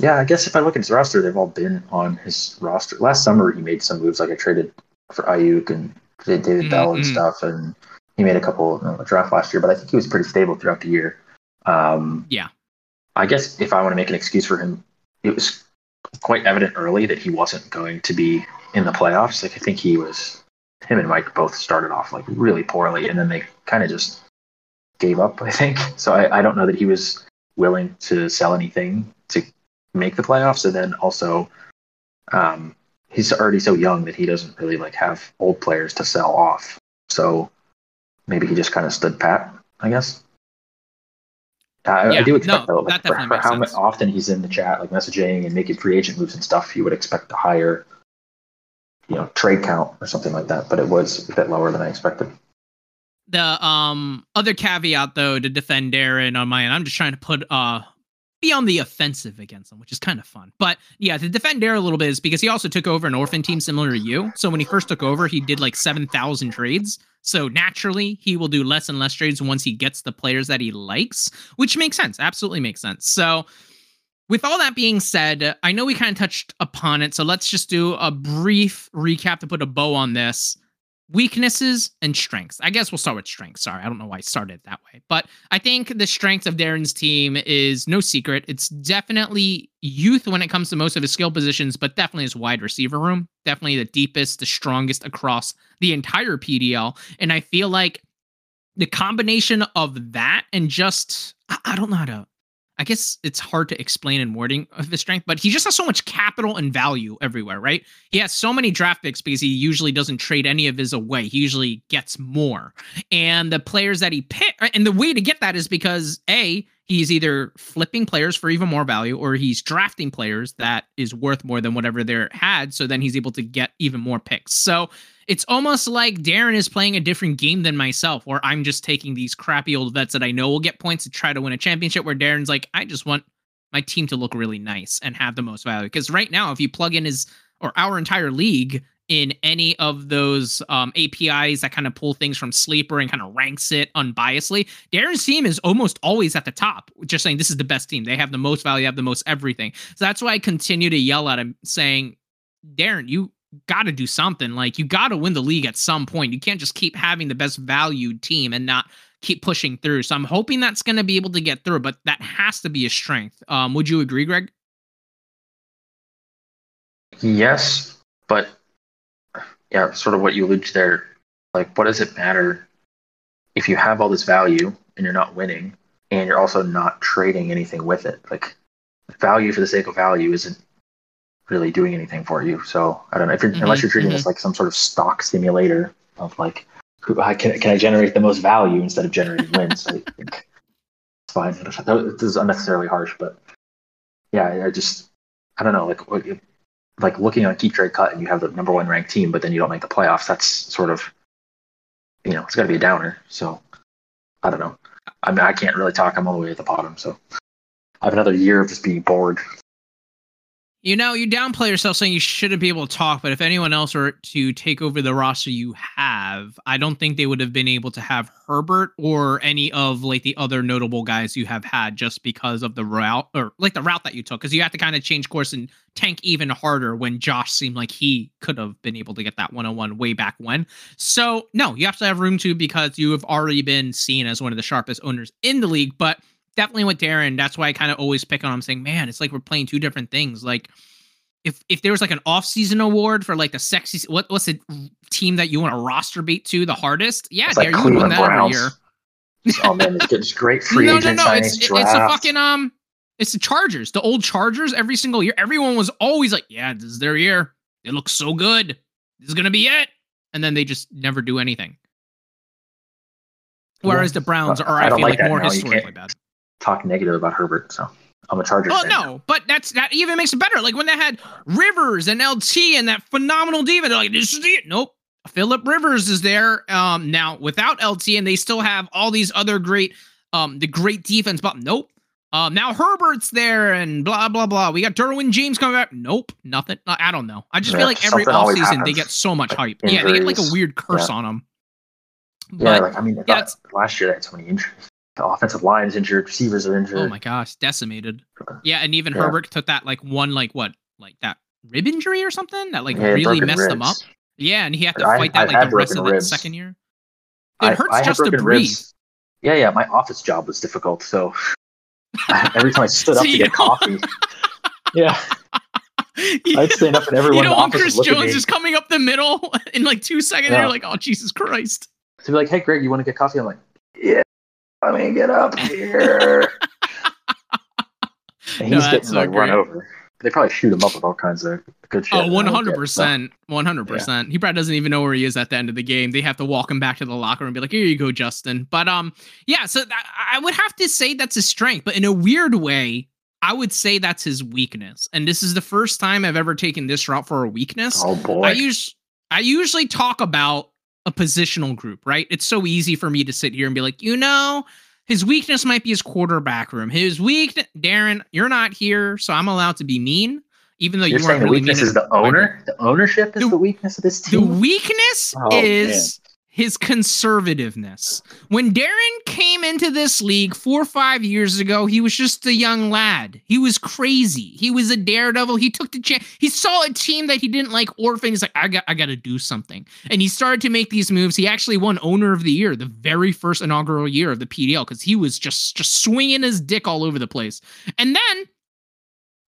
Yeah, I guess if I look at his roster, they've all been on his roster. Last summer, he made some moves, like I traded for Aiyuk and David mm-hmm. Bell and mm-hmm. stuff, and he made a couple in the draft last year. But I think he was pretty stable throughout the year. Um, yeah, I guess if I want to make an excuse for him, it was quite evident early that he wasn't going to be in the playoffs. Like I think he was, him and Mike both started off like really poorly, and then they kind of just gave up. I think *laughs* so. I, I don't know that he was willing to sell anything to make the playoffs, and then also um, he's already so young that he doesn't really like have old players to sell off. So maybe he just kind of stood pat, I guess. I, yeah, I do expect no, though, like, for, for how sense. often he's in the chat, like messaging and making free agent moves and stuff, you would expect a higher, you know, trade count or something like that. But it was a bit lower than I expected. The um other caveat though to defend Darren on my end, I'm just trying to put uh be on the offensive against them, which is kind of fun. But yeah, to defend Dare a little bit is because he also took over an orphan team similar to you. So when he first took over, he did like 7,000 trades. So naturally, he will do less and less trades once he gets the players that he likes, which makes sense. Absolutely makes sense. So with all that being said, I know we kind of touched upon it. So let's just do a brief recap to put a bow on this weaknesses and strengths. I guess we'll start with strengths. Sorry, I don't know why I started that way. But I think the strength of Darren's team is no secret. It's definitely youth when it comes to most of his skill positions, but definitely his wide receiver room. Definitely the deepest, the strongest across the entire PDL. And I feel like the combination of that and just, I, I don't know how to I guess it's hard to explain in wording of his strength, but he just has so much capital and value everywhere, right? He has so many draft picks because he usually doesn't trade any of his away. He usually gets more. And the players that he pick, uh, and the way to get that is because A, he's either flipping players for even more value or he's drafting players that is worth more than whatever they're had. So then he's able to get even more picks. So it's almost like Darren is playing a different game than myself, where I'm just taking these crappy old vets that I know will get points to try to win a championship. Where Darren's like, I just want my team to look really nice and have the most value. Because right now, if you plug in his or our entire league in any of those um, APIs that kind of pull things from Sleeper and kind of ranks it unbiasedly, Darren's team is almost always at the top, just saying this is the best team. They have the most value, have the most everything. So that's why I continue to yell at him, saying, Darren, you got to do something. Like you got to win the league at some point. You can't just keep having the best valued team and not keep pushing through. So I'm hoping that's going to be able to get through, but that has to be a strength. Um, would you agree, Greg? Yes, but yeah, sort of what you alluded to there. Like, what does it matter if you have all this value and you're not winning and you're also not trading anything with it? Like, value for the sake of value isn't really doing anything for you. So I don't know if you're, mm-hmm, unless you're treating mm-hmm. this like some sort of stock simulator of like, can, can I generate the most value instead of generating wins? I think it's fine. This is unnecessarily harsh, but yeah, I just I don't know. Like like looking on KeepTradeCut and you have the number one ranked team, but then you don't make the playoffs. That's sort of you know it's got to be a downer. So I don't know. I mean, I can't really talk. I'm all the way at the bottom, so I have another year of just being bored you know, you downplay yourself saying you shouldn't be able to talk, but if anyone else were to take over the roster you have, I don't think they would have been able to have Herbert or any of like the other notable guys you have had just because of the route or like the route that you took. Because you have to kind of change course and tank even harder when Josh seemed like he could have been able to get that one on one way back when. So, no, you have to have room to because you have already been seen as one of the sharpest owners in the league. But definitely with Darren. That's why I kind of always pick on him, saying, "Man, it's like we're playing two different things." Like, if if there was like an off-season award for like the sexy, what what's the team that you want to roster beat to the hardest? Yeah, it's Darren, like you win that Browns. every year. oh man, it's just great free *laughs* no, no, no, it's, it's a fucking um, it's the Chargers, the old Chargers. Every single year, everyone was always like, "Yeah, this is their year. It looks so good. This is gonna be it," and then they just never do anything. Whereas the Browns are, I, I feel like, more historically bad talk negative about Herbert. So I'm a Charger. Oh fan. no, but that's that even makes it better. Like when they had Rivers and LT and that phenomenal diva, they're like, this is it. Nope. Philip Rivers is there um, now without LT, and they still have all these other great, um, the great defense. But nope. Um, now Herbert's there and blah blah blah. We got Derwin James coming back. Nope, nothing. I don't know. I just yeah, feel like every offseason they get so much like hype. Injuries. Yeah, they get like a weird curse yeah. on them. But, yeah, like I mean, yeah, last year they had so many injuries offensive line is injured, receivers are oh injured. Oh my gosh, decimated. Yeah, and even yeah. Herbert took that like one like what like that rib injury or something that like yeah, really messed ribs. him up. Yeah, and he had to fight I, that like the rest of the second year. It I, hurts I just to breathe. Ribs. Yeah, yeah. My office job was difficult, so *laughs* every time I stood up to get coffee, *laughs* yeah. yeah. I'd stand up and everyone you know, in the office Chris Jones is coming up the middle *laughs* in like two seconds. Yeah. You're like, oh Jesus Christ! So be like, hey Greg, you want to get coffee? I'm like, yeah, let me get up here. *laughs* and he's no, getting like run over. They probably shoot him up with all kinds of good shit. Oh, 100%. 100%. He probably doesn't even know where he is at the end of the game. They have to walk him back to the locker room and be like, here you go, Justin. But um, yeah, so th- I would have to say that's his strength. But in a weird way, I would say that's his weakness. And this is the first time I've ever taken this route for a weakness. Oh, boy. I, use, I usually talk about a positional group, right? It's so easy for me to sit here and be like, you know, his weakness might be his quarterback room. His weak, Darren, you're not here, so I'm allowed to be mean, even though you're you saying the really weakness is the owner. The ownership is the, the, weakness of this team. The weakness oh, is. His conservativeness. When Darren came into this league four or five years ago, he was just a young lad. He was crazy. He was a daredevil. He took the chance. He saw a team that he didn't like orphan. He's like, I got, I got to do something. And he started to make these moves. He actually won Owner of the Year the very first inaugural year of the PDL because he was just just swinging his dick all over the place. And then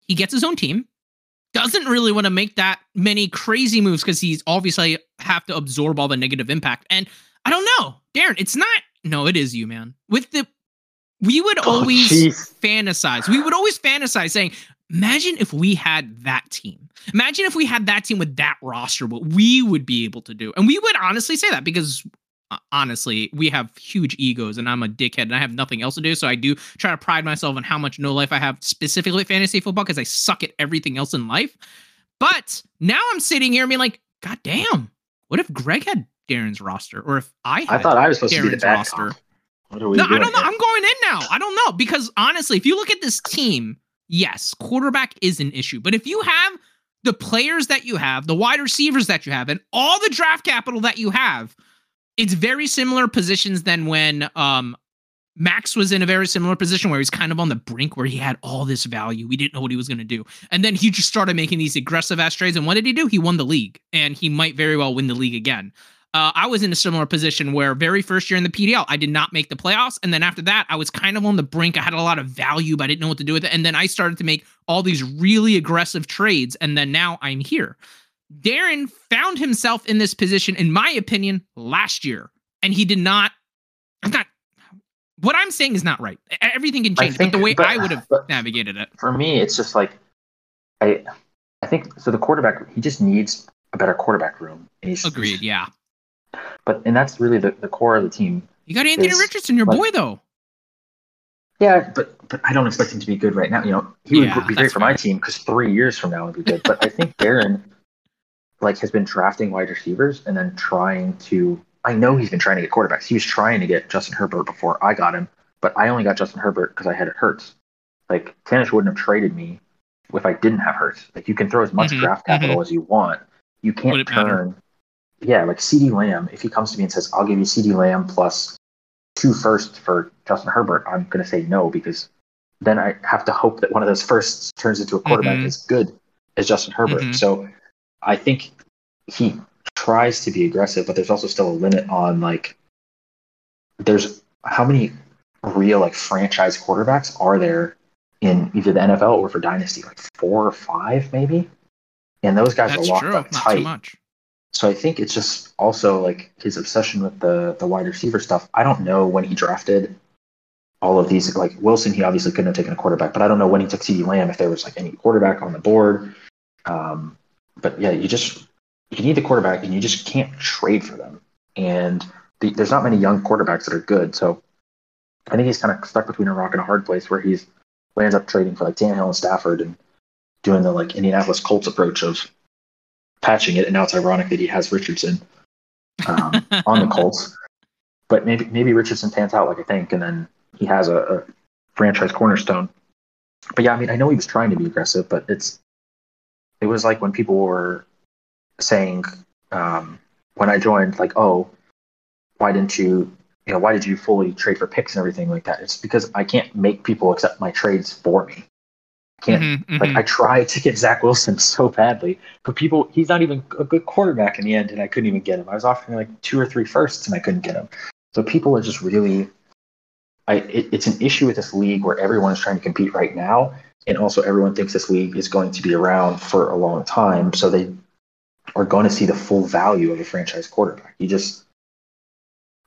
he gets his own team doesn't really want to make that many crazy moves because he's obviously have to absorb all the negative impact. And I don't know, Darren, it's not. No, it is you, man. With the, we would oh, always geez. fantasize. We would always fantasize saying, imagine if we had that team. Imagine if we had that team with that roster, what we would be able to do. And we would honestly say that because Uh, honestly, we have huge egos and I'm a dickhead and I have nothing else to do. So I do try to pride myself on how much no life I have specifically fantasy football because I suck at everything else in life. But now I'm sitting here and being like, God damn, what if Greg had Darren's roster? Or if I had I thought I was supposed Darren's to be the roster. What are we no, I don't know. Here? I'm going in now. I don't know. Because honestly, if you look at this team, yes, quarterback is an issue. But if you have the players that you have, the wide receivers that you have, and all the draft capital that you have, it's very similar positions than when um Max was in a very similar position where he's kind of on the brink where he had all this value. We didn't know what he was going to do. And then he just started making these aggressive ass trades. And what did he do? He won the league and he might very well win the league again. Uh, I was in a similar position where very first year in the PDL, I did not make the playoffs. And then after that, I was kind of on the brink. I had a lot of value, but I didn't know what to do with it. And then I started to make all these really aggressive trades. And then now I'm here. Darren found himself in this position, in my opinion, last year, and he did not. I'm not. What I'm saying is not right. Everything can change, think, but the way but, I would have navigated it. For me, it's just like I. I think so. The quarterback, he just needs a better quarterback room. Agreed. Yeah. But and that's really the, the core of the team. You got Anthony is, Richardson, your like, boy, though. Yeah, but but I don't expect him to be good right now. You know, he yeah, would be great for fair. my team because three years from now would be good. But I think Darren *laughs* like has been drafting wide receivers and then trying to I know he's been trying to get quarterbacks. He was trying to get Justin Herbert before I got him, but I only got Justin Herbert because I had it Hurts. Like Tanish wouldn't have traded me if I didn't have Hurts. Like you can throw as much mm-hmm, draft capital mm-hmm. as you want. You can't turn matter? yeah, like CeeDee Lamb, if he comes to me and says, I'll give you CeeDee Lamb plus two firsts for Justin Herbert, I'm gonna say no because then I have to hope that one of those firsts turns into a quarterback mm-hmm. as good as Justin Herbert. Mm-hmm. So I think he tries to be aggressive, but there's also still a limit on like there's how many real like franchise quarterbacks are there in either the NFL or for dynasty, like four or five maybe, and those guys That's are locked true. up tight. So I think it's just also like his obsession with the the wide receiver stuff. I don't know when he drafted all of these. Like Wilson, he obviously couldn't have taken a quarterback, but I don't know when he took CeeDee Lamb if there was like any quarterback on the board. Um, but yeah, you just you need the quarterback, and you just can't trade for them. And the, there's not many young quarterbacks that are good. So I think he's kind of stuck between a rock and a hard place where he's ends up trading for like Tannehill and Stafford and doing the like Indianapolis Colts approach of patching it. And now it's ironic that he has Richardson um, *laughs* on the Colts. But maybe maybe Richardson pans out like I think, and then he has a, a franchise cornerstone. But yeah, I mean, I know he was trying to be aggressive, but it's it was like when people were saying um, when I joined, like, oh, why didn't you, you know, why did you fully trade for picks and everything like that? It's because I can't make people accept my trades for me. I can't mm-hmm, like mm-hmm. I tried to get *laughs* Zach Wilson so badly, but people he's not even a good quarterback in the end, and I couldn't even get him. I was offering like two or three firsts, and I couldn't get him. So people are just really, I it, it's an issue with this league where everyone is trying to compete right now, and also everyone thinks this league is going to be around for a long time. So they are going to see the full value of a franchise quarterback. You just,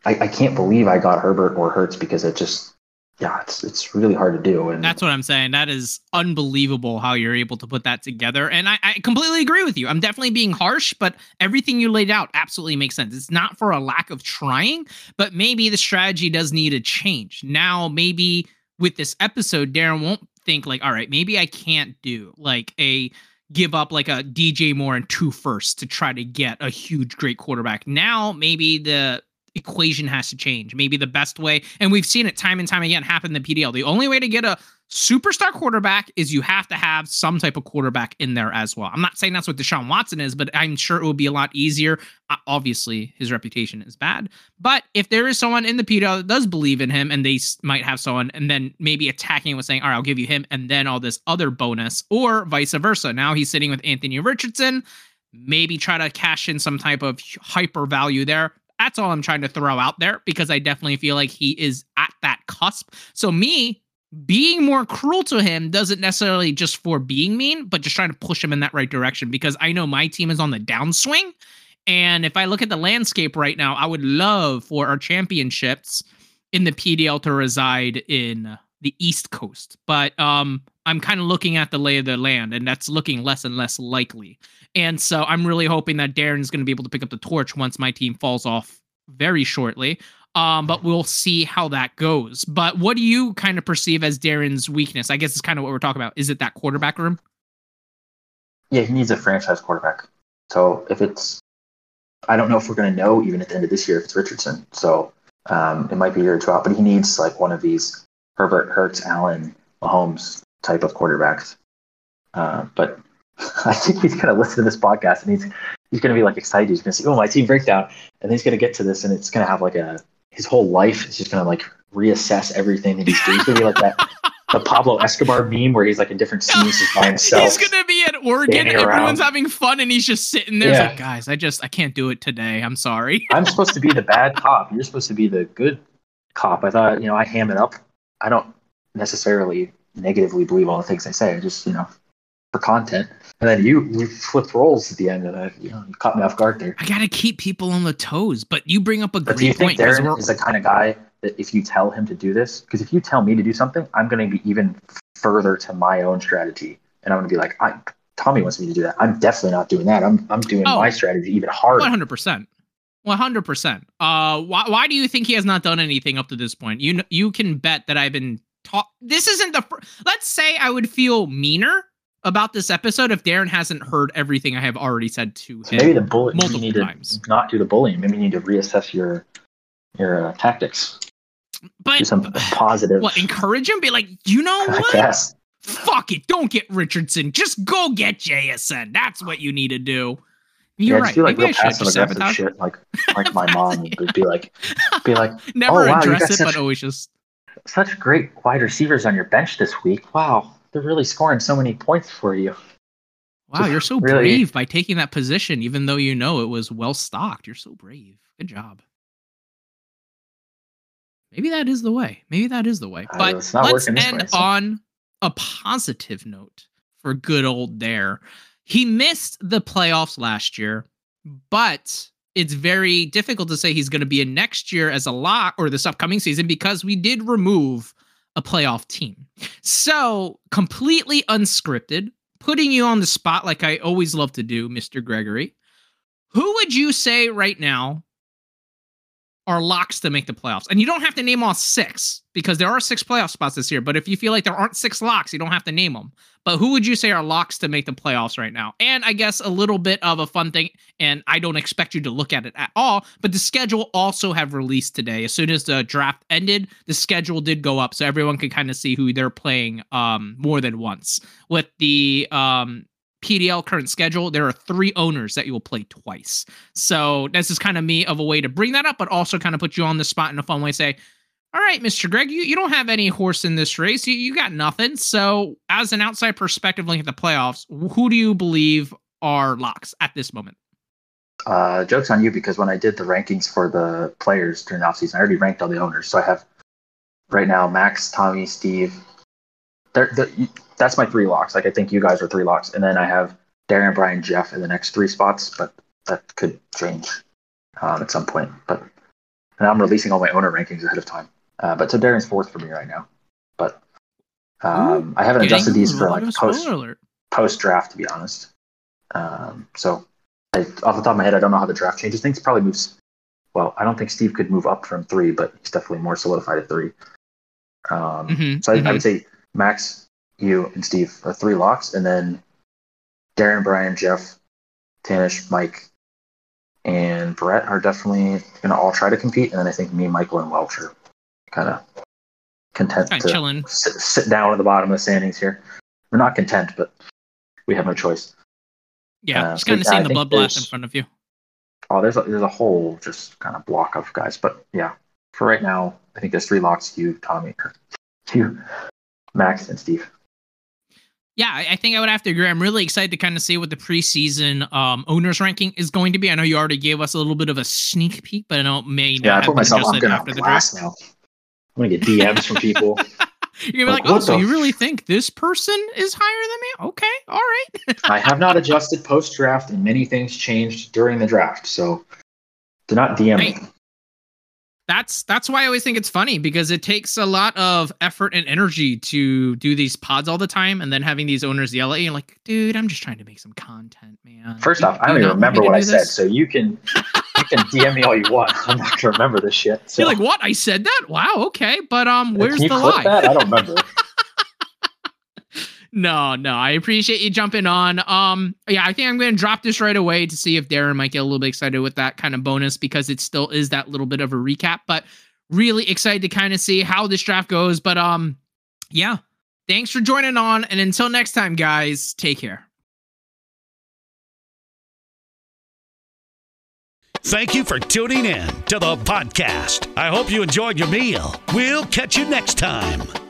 I, I can't believe I got Herbert or Hurts because it just, yeah, it's it's really hard to do. And that's what I'm saying. That is unbelievable how you're able to put that together. And I, I completely agree with you. I'm definitely being harsh, but everything you laid out absolutely makes sense. It's not for a lack of trying, but maybe the strategy does need a change. Now, maybe with this episode, Darren won't think like, all right, maybe I can't do like a give up like a DJ Moore and two firsts to try to get a huge great quarterback. Now maybe the equation has to change. Maybe the best way, and we've seen it time and time again happen in the PDL. The only way to get a superstar quarterback is you have to have some type of quarterback in there as well. I'm not saying that's what Deshaun Watson is, but I'm sure it would be a lot easier. Uh, obviously, his reputation is bad, but if there is someone in the PDL that does believe in him, and they might have someone, and then maybe attacking it with saying, "All right, I'll give you him," and then all this other bonus, or vice versa. Now he's sitting with Anthony Richardson. Maybe try to cash in some type of hyper value there. That's all I'm trying to throw out there because I definitely feel like he is at that cusp. So me being more cruel to him doesn't necessarily just for being mean, but just trying to push him in that right direction because I know my team is on the downswing. And if I look at the landscape right now, I would love for our championships in the PDL to reside in the East Coast. But um, I'm kind of looking at the lay of the land, and that's looking less and less likely. And so I'm really hoping that Darren's going to be able to pick up the torch once my team falls off very shortly. Um, but we'll see how that goes. But what do you kind of perceive as Darren's weakness? I guess it's kind of what we're talking about. Is it that quarterback room? Yeah, he needs a franchise quarterback. So if it's, I don't know if we're going to know even at the end of this year if it's Richardson. So um, it might be a year or two out, but he needs like one of these Herbert, Hurts, Allen, Mahomes type of quarterbacks. Uh, but *laughs* I think he's going to listen to this podcast and he's he's going to be like excited. He's going to see, "Oh, my team breakdown," and he's going to get to this, and it's going to have like a his whole life is just going to like reassess everything that he's doing. He's going to be like that *laughs* the Pablo Escobar meme where he's like in different scenes just by *laughs* himself. He's gonna be at Oregon. Everyone's having fun, and he's just sitting there. Yeah. like, guys, I just I can't do it today. I'm sorry. I'm supposed to be the bad cop. You're supposed to be the good cop. I thought, you know, I ham it up. I don't necessarily negatively believe all the things I say. I just, you know, for content. And then you you flipped roles at the end, and I, you know, you caught me off guard there. I gotta keep people on the toes, but you bring up a but great do you think point. Darren is the kind of guy that if you tell him to do this, because if you tell me to do something, I'm going to be even further to my own strategy, and I'm going to be like, I, Tommy wants me to do that. I'm definitely not doing that. I'm I'm doing oh, my strategy even harder. One hundred percent. One hundred percent. Uh, why why do you think he has not done anything up to this point? You you can bet that I've been taught. This isn't the. Fr- Let's say I would feel meaner about this episode if Darren hasn't heard everything I have already said to him. maybe the bully multiple you need times. to not do the bullying. Maybe you need to reassess your your uh, tactics. But do some positive. What encourage him? Be like, you know what? Yes. Fuck it. Don't get Richardson. Just go get JSN. That's what you need to do. You're yeah, right. Do, like, Maybe I should just sabotage shit, like like my *laughs* mom would be like, be like, never oh, wow, address it, such, but always just such great wide receivers on your bench this week. Wow, they're really scoring so many points for you. Wow, you're so really, brave by taking that position, even though you know it was well stocked. You're so brave. Good job. Maybe that is the way. Maybe that is the way. Uh, but let's end way, so. on a positive note for good old Dare. He missed the playoffs last year, but it's very difficult to say he's going to be in next year as a lot or this upcoming season because we did remove a playoff team. So, completely unscripted, putting you on the spot like I always love to do, Mr. Gregory. Who would you say right now are locks to make the playoffs. And you don't have to name all six because there are six playoff spots this year. But if you feel like there aren't six locks, you don't have to name them. But who would you say are locks to make the playoffs right now? And I guess a little bit of a fun thing, and I don't expect you to look at it at all, but the schedule also have released today. As soon as the draft ended, the schedule did go up so everyone could kind of see who they're playing um, more than once. With the um, PDL current schedule, there are three owners that you will play twice. So this is kind of me of a way to bring that up, but also kind of put you on the spot in a fun way. Say, all right, Mr. Greg, you, you don't have any horse in this race. You, you got nothing. So as an outside perspective looking at the playoffs, who do you believe are locks at this moment? Uh, joke's on you because when I did the rankings for the players during the offseason, I already ranked all the owners. So I have right now Max, Tommy, Steve. They're, they're, that's my three locks. Like I think you guys are three locks, and then I have Darren, Brian, Jeff in the next three spots, but that could change um, at some point. But and I'm releasing all my owner rankings ahead of time. Uh, but so Darren's fourth for me right now. But um, Ooh, I haven't adjusted these for like post post draft to be honest. Um, so I, off the top of my head, I don't know how the draft changes things. Probably moves. Well, I don't think Steve could move up from three, but he's definitely more solidified at three. Um, mm-hmm, so I, mm-hmm. I, would say Max you and Steve are three locks, and then Darren, Brian, Jeff, Tanish, Mike, and Brett are definitely going to all try to compete. And then I think me, Michael, and Welch are kind of content to chilling. sit, sit down at the bottom of the standings here. We're not content, but we have no choice. Yeah, Uh, just kind of seeing the blood blast in front of you. Oh, there's a, there's a whole just kind of block of guys, but yeah, for right now, I think there's three locks: you, Tommy, or *laughs* you, Max, and Steve. Yeah, I I think I would have to agree. I'm really excited to kind of see what the preseason um, owners ranking is going to be. I know you already gave us a little bit of a sneak peek, but I know it may not Yeah, I put myself. I'm adjusted gonna after the draft. now. I'm gonna get DMs from people. *laughs* You're gonna Like, be like, oh, so the you f- really think this person is higher than me? Okay, all right. I have not *laughs* adjusted post draft, and many things changed during the draft. So do not DM me. That's that's why I always think it's funny because it takes a lot of effort and energy to do these pods all the time, and then having these owners yell at you like, "Dude, I'm just trying to make some content, man." First off, I do don't even not want me remember what I said, so you can you can DM me all you want. I'm not gonna remember this shit. So You're like, "What? I said that? Wow, okay." But um, where's you the lie? that? I don't remember. *laughs* No, no, I appreciate you jumping on. Um, yeah, I think I'm to drop this right away to see if Darren might get a little bit excited with that kind of bonus because it still is that little bit of a recap. But really excited to kind of see how this draft goes. But um, yeah, thanks for joining on, and until next time, guys, take care. Thank you for tuning in to the podcast. I hope you enjoyed your meal. We'll catch you next time.